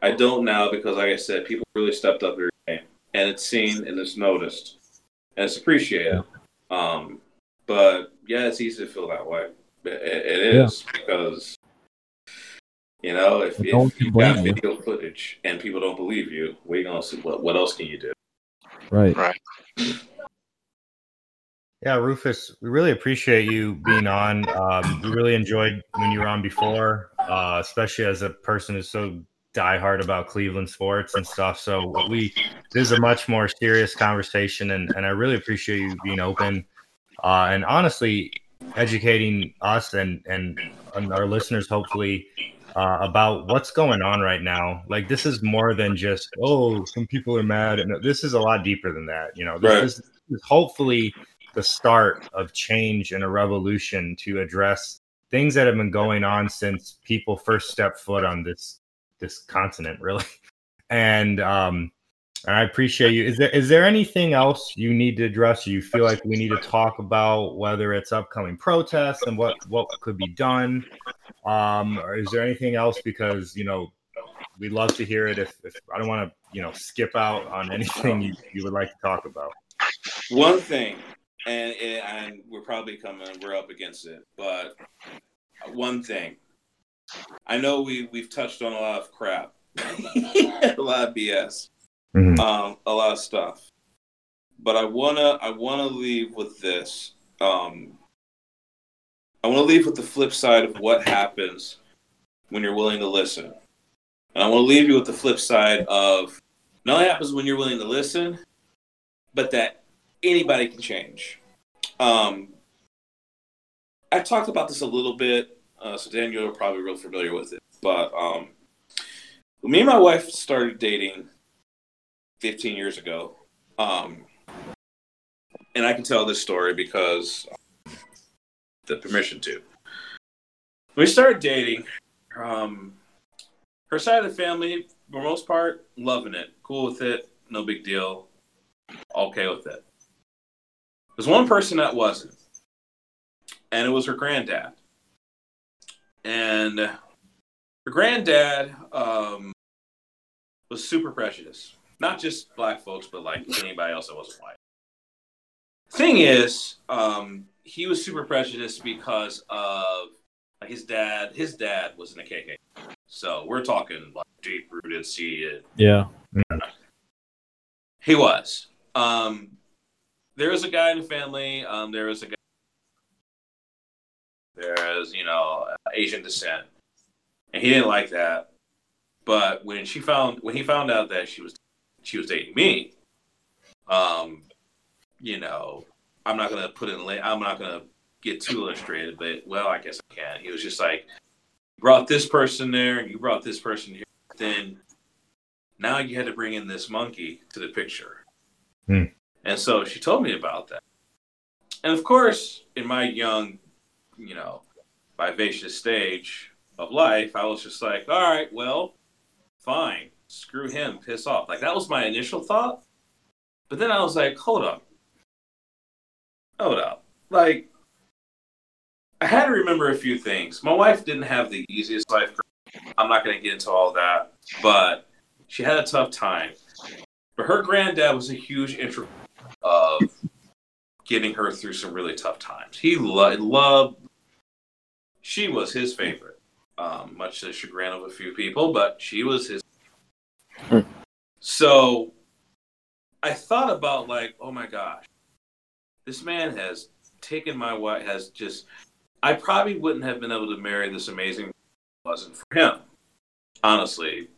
I don't now because, like I said, people really stepped up their game, and it's seen and it's noticed, and it's appreciated. Um, but yeah, it's easy to feel that way. It, it Yeah. because you know if, No one if you've got blame you. video footage and people don't believe you, what you gonna see? What, what else can you do? right Right. Yeah, Rufus, we really appreciate you being on. Um, we really enjoyed when you were on before, uh, especially as a person who's so diehard about Cleveland sports and stuff. So we this is a much more serious conversation, and and I really appreciate you being open uh, and honestly educating us and and, and our listeners, hopefully. Uh, about what's going on right now. Like this is more than just oh, some people are mad, and this is a lot deeper than that. You know, this Right. is, this is hopefully the start of change and a revolution to address things that have been going on since people first stepped foot on this this continent really and um i appreciate you. Is there is there anything else you need to address? You feel like we need to talk about whether it's upcoming protests and what what could be done? Um or is there anything else? Because you know we'd love to hear it if, if i don't want to you know skip out on anything you, you would like to talk about. One thing, and and we're probably coming, we're up against it, but one thing, I know we we've touched on a lot of crap, a lot of BS, Mhm. um, a lot of stuff, but I wanna I wanna leave with this. Um, I want to leave with the flip side of what happens when you're willing to listen, and I want to leave you with the flip side of not only happens when you're willing to listen, but that anybody can change. Um, I talked about this a little bit, uh, so Daniel are probably real familiar with it. But um, me and my wife started dating 15 years ago, um, and I can tell this story because the permission to. We started dating. Um, her side of the family, for the most part, loving it, cool with it, no big deal okay with it. There's one person that wasn't, and it was her granddad. And her granddad um, was super prejudiced, not just black folks, but like anybody else that wasn't white. Thing is, um, he was super prejudiced because of like his dad. His dad was in the KKK, so we're talking like deep rooted, seated Yeah. he was. Um, there was a guy in the family. Um, there was a guy. There is, you know, Asian descent, and he didn't like that. But when she found, when he found out that she was, she was dating me, um, you know, I'm not gonna put in. I'm not gonna get too illustrated, but well, I guess I can. He was just like, brought this person there, you brought this person here. Then now you had to bring in this monkey to the picture. Hmm. And so she told me about that. And of course, in my young, you know, vivacious stage of life, I was just like, all right, well, fine. Screw him, piss off. Like that was my initial thought. But then I was like, hold up. Hold up. Like, I had to remember a few things. My wife didn't have the easiest life. I'm not going to get into all that, but she had a tough time. But her granddad was a huge intro of getting her through some really tough times. He lo- loved, she was his favorite, um, much to the chagrin of a few people, but she was his. Hmm. So I thought about, like, oh my gosh, this man has taken my wife, has just, I probably wouldn't have been able to marry this amazing wasn't for him. Honestly,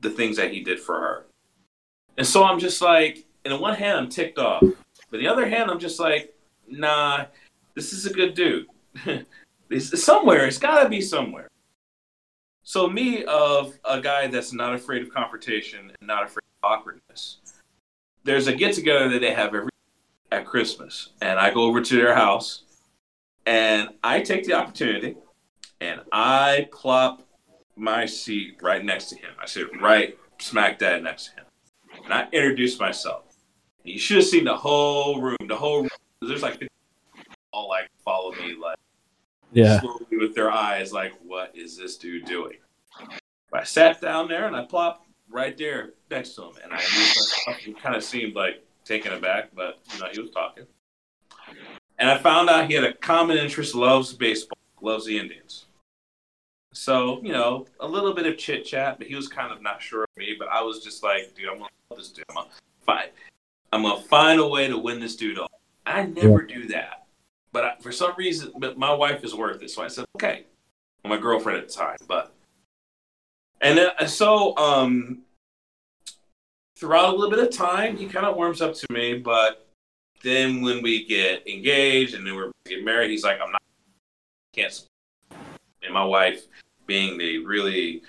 the things that he did for her. And so I'm just like, in one hand, I'm ticked off. But the other hand, I'm just like, nah, this is a good dude. somewhere, it's got to be somewhere. So, me, of a guy that's not afraid of confrontation and not afraid of awkwardness, there's a get together that they have every at Christmas. And I go over to their house and I take the opportunity and I plop my seat right next to him. I sit right smack dab next to him. And I introduce myself. You should have seen the whole room. The whole room. There's like all like follow me like Yeah. slowly with their eyes, like, what is this dude doing? I sat down there and I plopped right there next to him, and I kind of seemed like taken aback, but you know he was talking. And I found out he had a common interest, loves baseball, loves the Indians. So you know, a little bit of chit chat, but he was kind of not sure of me. But I was just like, dude, I'm gonna love this dude. I'm gonna find, I'm gonna find a way to win this dude over. I never do that, but I, for some reason, my wife is worth it. So I said, okay. My girlfriend at the time, but and then, so um, throughout a little bit of time, he kind of warms up to me, but then when we get engaged and then we're getting married, he's like, I'm not can't. And my wife, being the really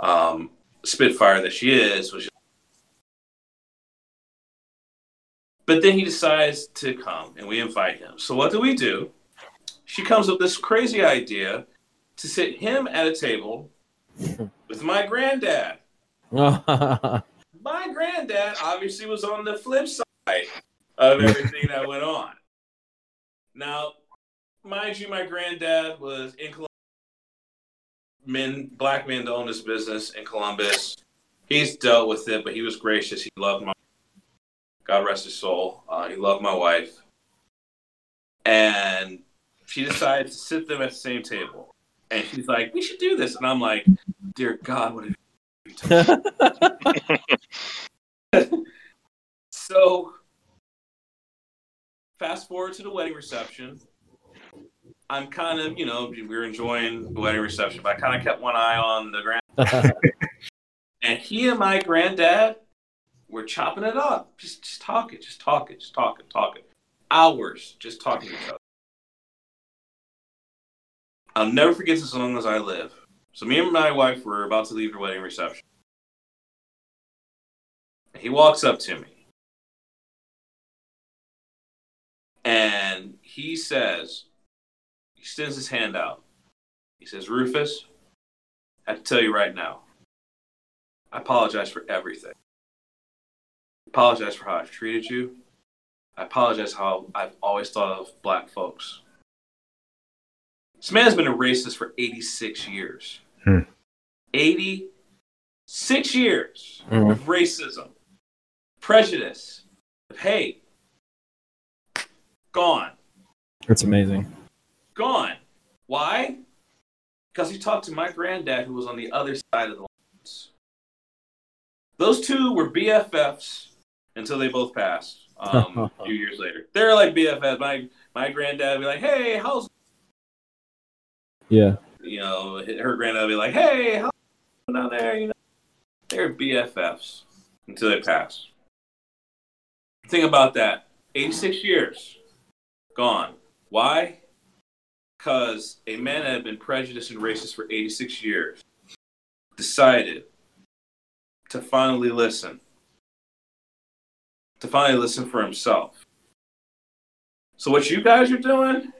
um, spitfire that she is, was. But then he decides to come, and we invite him. So what do we do? She comes up with this crazy idea to sit him at a table with my granddad. my granddad obviously was on the flip side of everything that went on. Now, mind you, my granddad was in Columbus. Men, black men to own this business in Columbus. He's dealt with it, but he was gracious. He loved my God rest his soul. Uh, he loved my wife, and she decided to sit them at the same table. And she's like, "We should do this," and I'm like, "Dear God, what have you so fast forward to the wedding reception. I'm kind of, you know, we were enjoying the wedding reception, but I kind of kept one eye on the grand. and he and my granddad were chopping it up, just just talking, just talking, just talking, talking, hours, just talking to each other. I'll never forget this as long as I live. So me and my wife were about to leave the wedding reception. He walks up to me. And he says, he extends his hand out. He says, Rufus, I have to tell you right now, I apologize for everything. I apologize for how I've treated you. I apologize how I've always thought of black folks. This man has been a racist for 86 years. Hmm. 86 years Mhm. of racism, prejudice, of hate. Gone. That's amazing. Gone. Why? Because he talked to my granddad who was on the other side of the lines. Those two were BFFs until they both passed um, a few years later. They're like BFFs. My my granddad would be like, hey, how's Yeah. you know, her granddad would be like, "Hey, how's down there?" You know, they're BFFs until they pass. Think about that: eighty-six years gone. Why? Because a man that had been prejudiced and racist for eighty-six years decided to finally listen, to finally listen for himself. So what you guys are doing?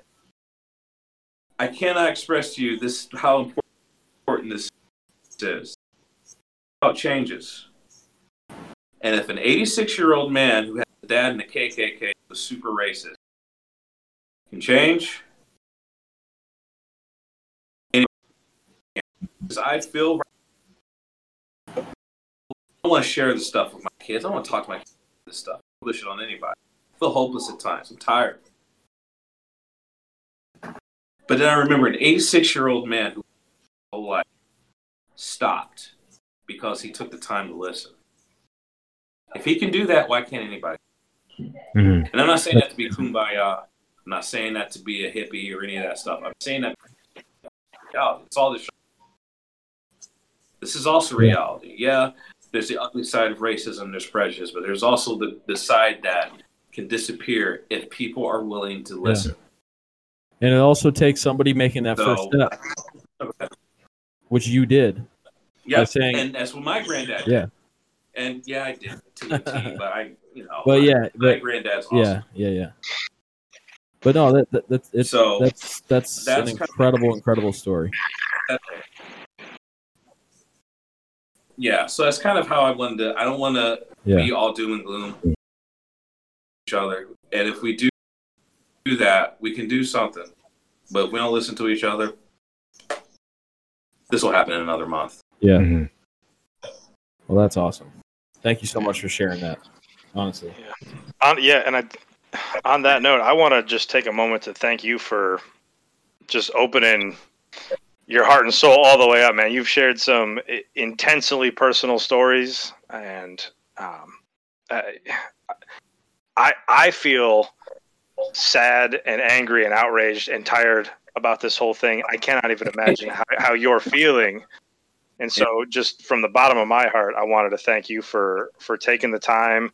I cannot express to you this how important this is. How it changes. And if an 86 year old man who has a dad in the KKK was super racist can change, because I feel I don't want to share this stuff with my kids. I want to talk to my kids this stuff. Push it on anybody. I feel hopeless at times. I'm tired. But then I remember an 86 year old man who whole life stopped because he took the time to listen. If he can do that, why can't anybody? Mhm. And I'm not saying that to be kumbaya. I'm not saying that to be a hippie or any of that stuff. I'm saying that reality. It's all this. This is also reality. Yeah, there's the ugly side of racism, there's prejudice, but there's also the, the side that can disappear if people are willing to listen. And it also takes somebody making that So- first step, Okay. which you did. Yeah, saying- and that's what my granddad. Yeah. Did. And yeah, I did to a T, but I, you know, But my- yeah, my but- granddad's awesome. Yeah, yeah, yeah. But no, that, that that's it's So that's that's, that's an incredible, incredible story. Yeah, so that's kind of how I wanted to. I don't want to Yeah, be all doom and gloom each other. And if we do do that, we can do something. But if we don't listen to each other, this will happen in another month. yeah. Mhm. Well, that's awesome. Thank you so much for sharing that. Honestly, On, yeah, and I, on that note, I want to just take a moment to thank you for just opening your heart and soul all the way up, man. You've shared some intensely personal stories, and um, I, I, feel sad and angry and outraged and tired about this whole thing. I cannot even imagine how, how you're feeling. And so, just from the bottom of my heart, I wanted to thank you for for taking the time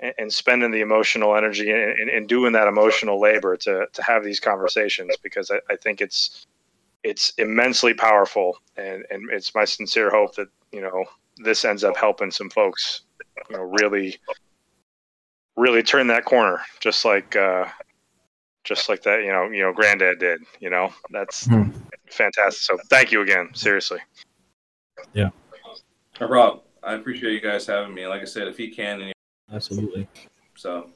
and, and spending the emotional energy and, and, and doing that emotional labor to to have these conversations because I, I think it's it's immensely powerful and and it's my sincere hope that you know this ends up helping some folks you know really really turn that corner just like uh just like that you know you know granddad did you know that's Hmm. fantastic so thank you again seriously Uh, Rob, I appreciate you guys having me. Like I said, if he can, and Absolutely. so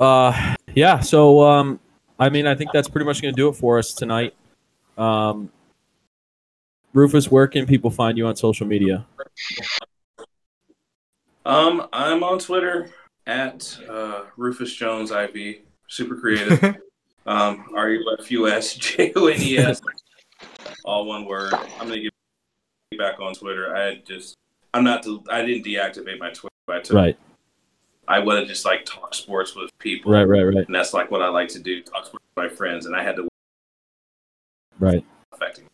Uh, yeah. So, um, I mean, I think that's pretty much going to do it for us tonight. Um, Rufus, where can people find you on social media? Um, I'm on Twitter at uh, Rufus Jones IV. Super creative. um, R U F U S J O N E S. All one word. I'm gonna get back on Twitter. I just, I'm not. I didn't deactivate my Twitter. I took. Right. I want to just like talk sports with people. Right. Right. Right. And that's like what I like to do. Talk sports with my friends, and I had to Right. affecting.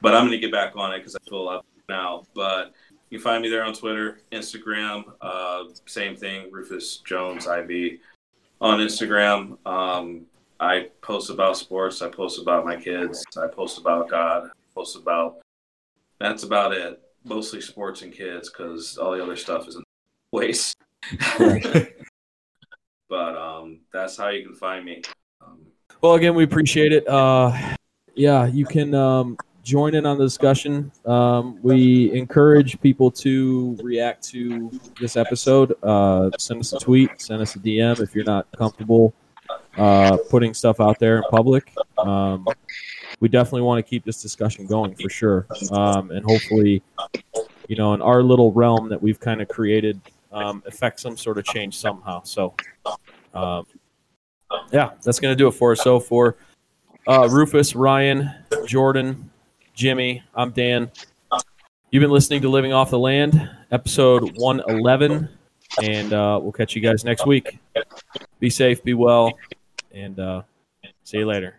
But I'm gonna get back on it because I feel up now. But you can find me there on Twitter, Instagram, uh, same thing, Rufus Jones IV on Instagram. Um, I post about sports. I post about my kids. I post about God. I post about. That's about it. Mostly sports and kids because all the other stuff is in waste. but um, that's how you can find me. Um, Well, again, we appreciate it. Uh, yeah, you can um, join in on the discussion. Um, we encourage people to react to this episode. Uh, send us a tweet, send us a DM if you're not comfortable uh, putting stuff out there in public. Um, we definitely want to keep this discussion going for sure, um, and hopefully, you know, in our little realm that we've kind of created, um, affect some sort of change somehow. So. Yeah, that's going to do it for us. So for uh, Rufus, Ryan, Jordan, Jimmy, I'm Dan. You've been listening to Living Off the Land, episode 111, and uh, we'll catch you guys next week. Be safe, be well, and uh, see you later.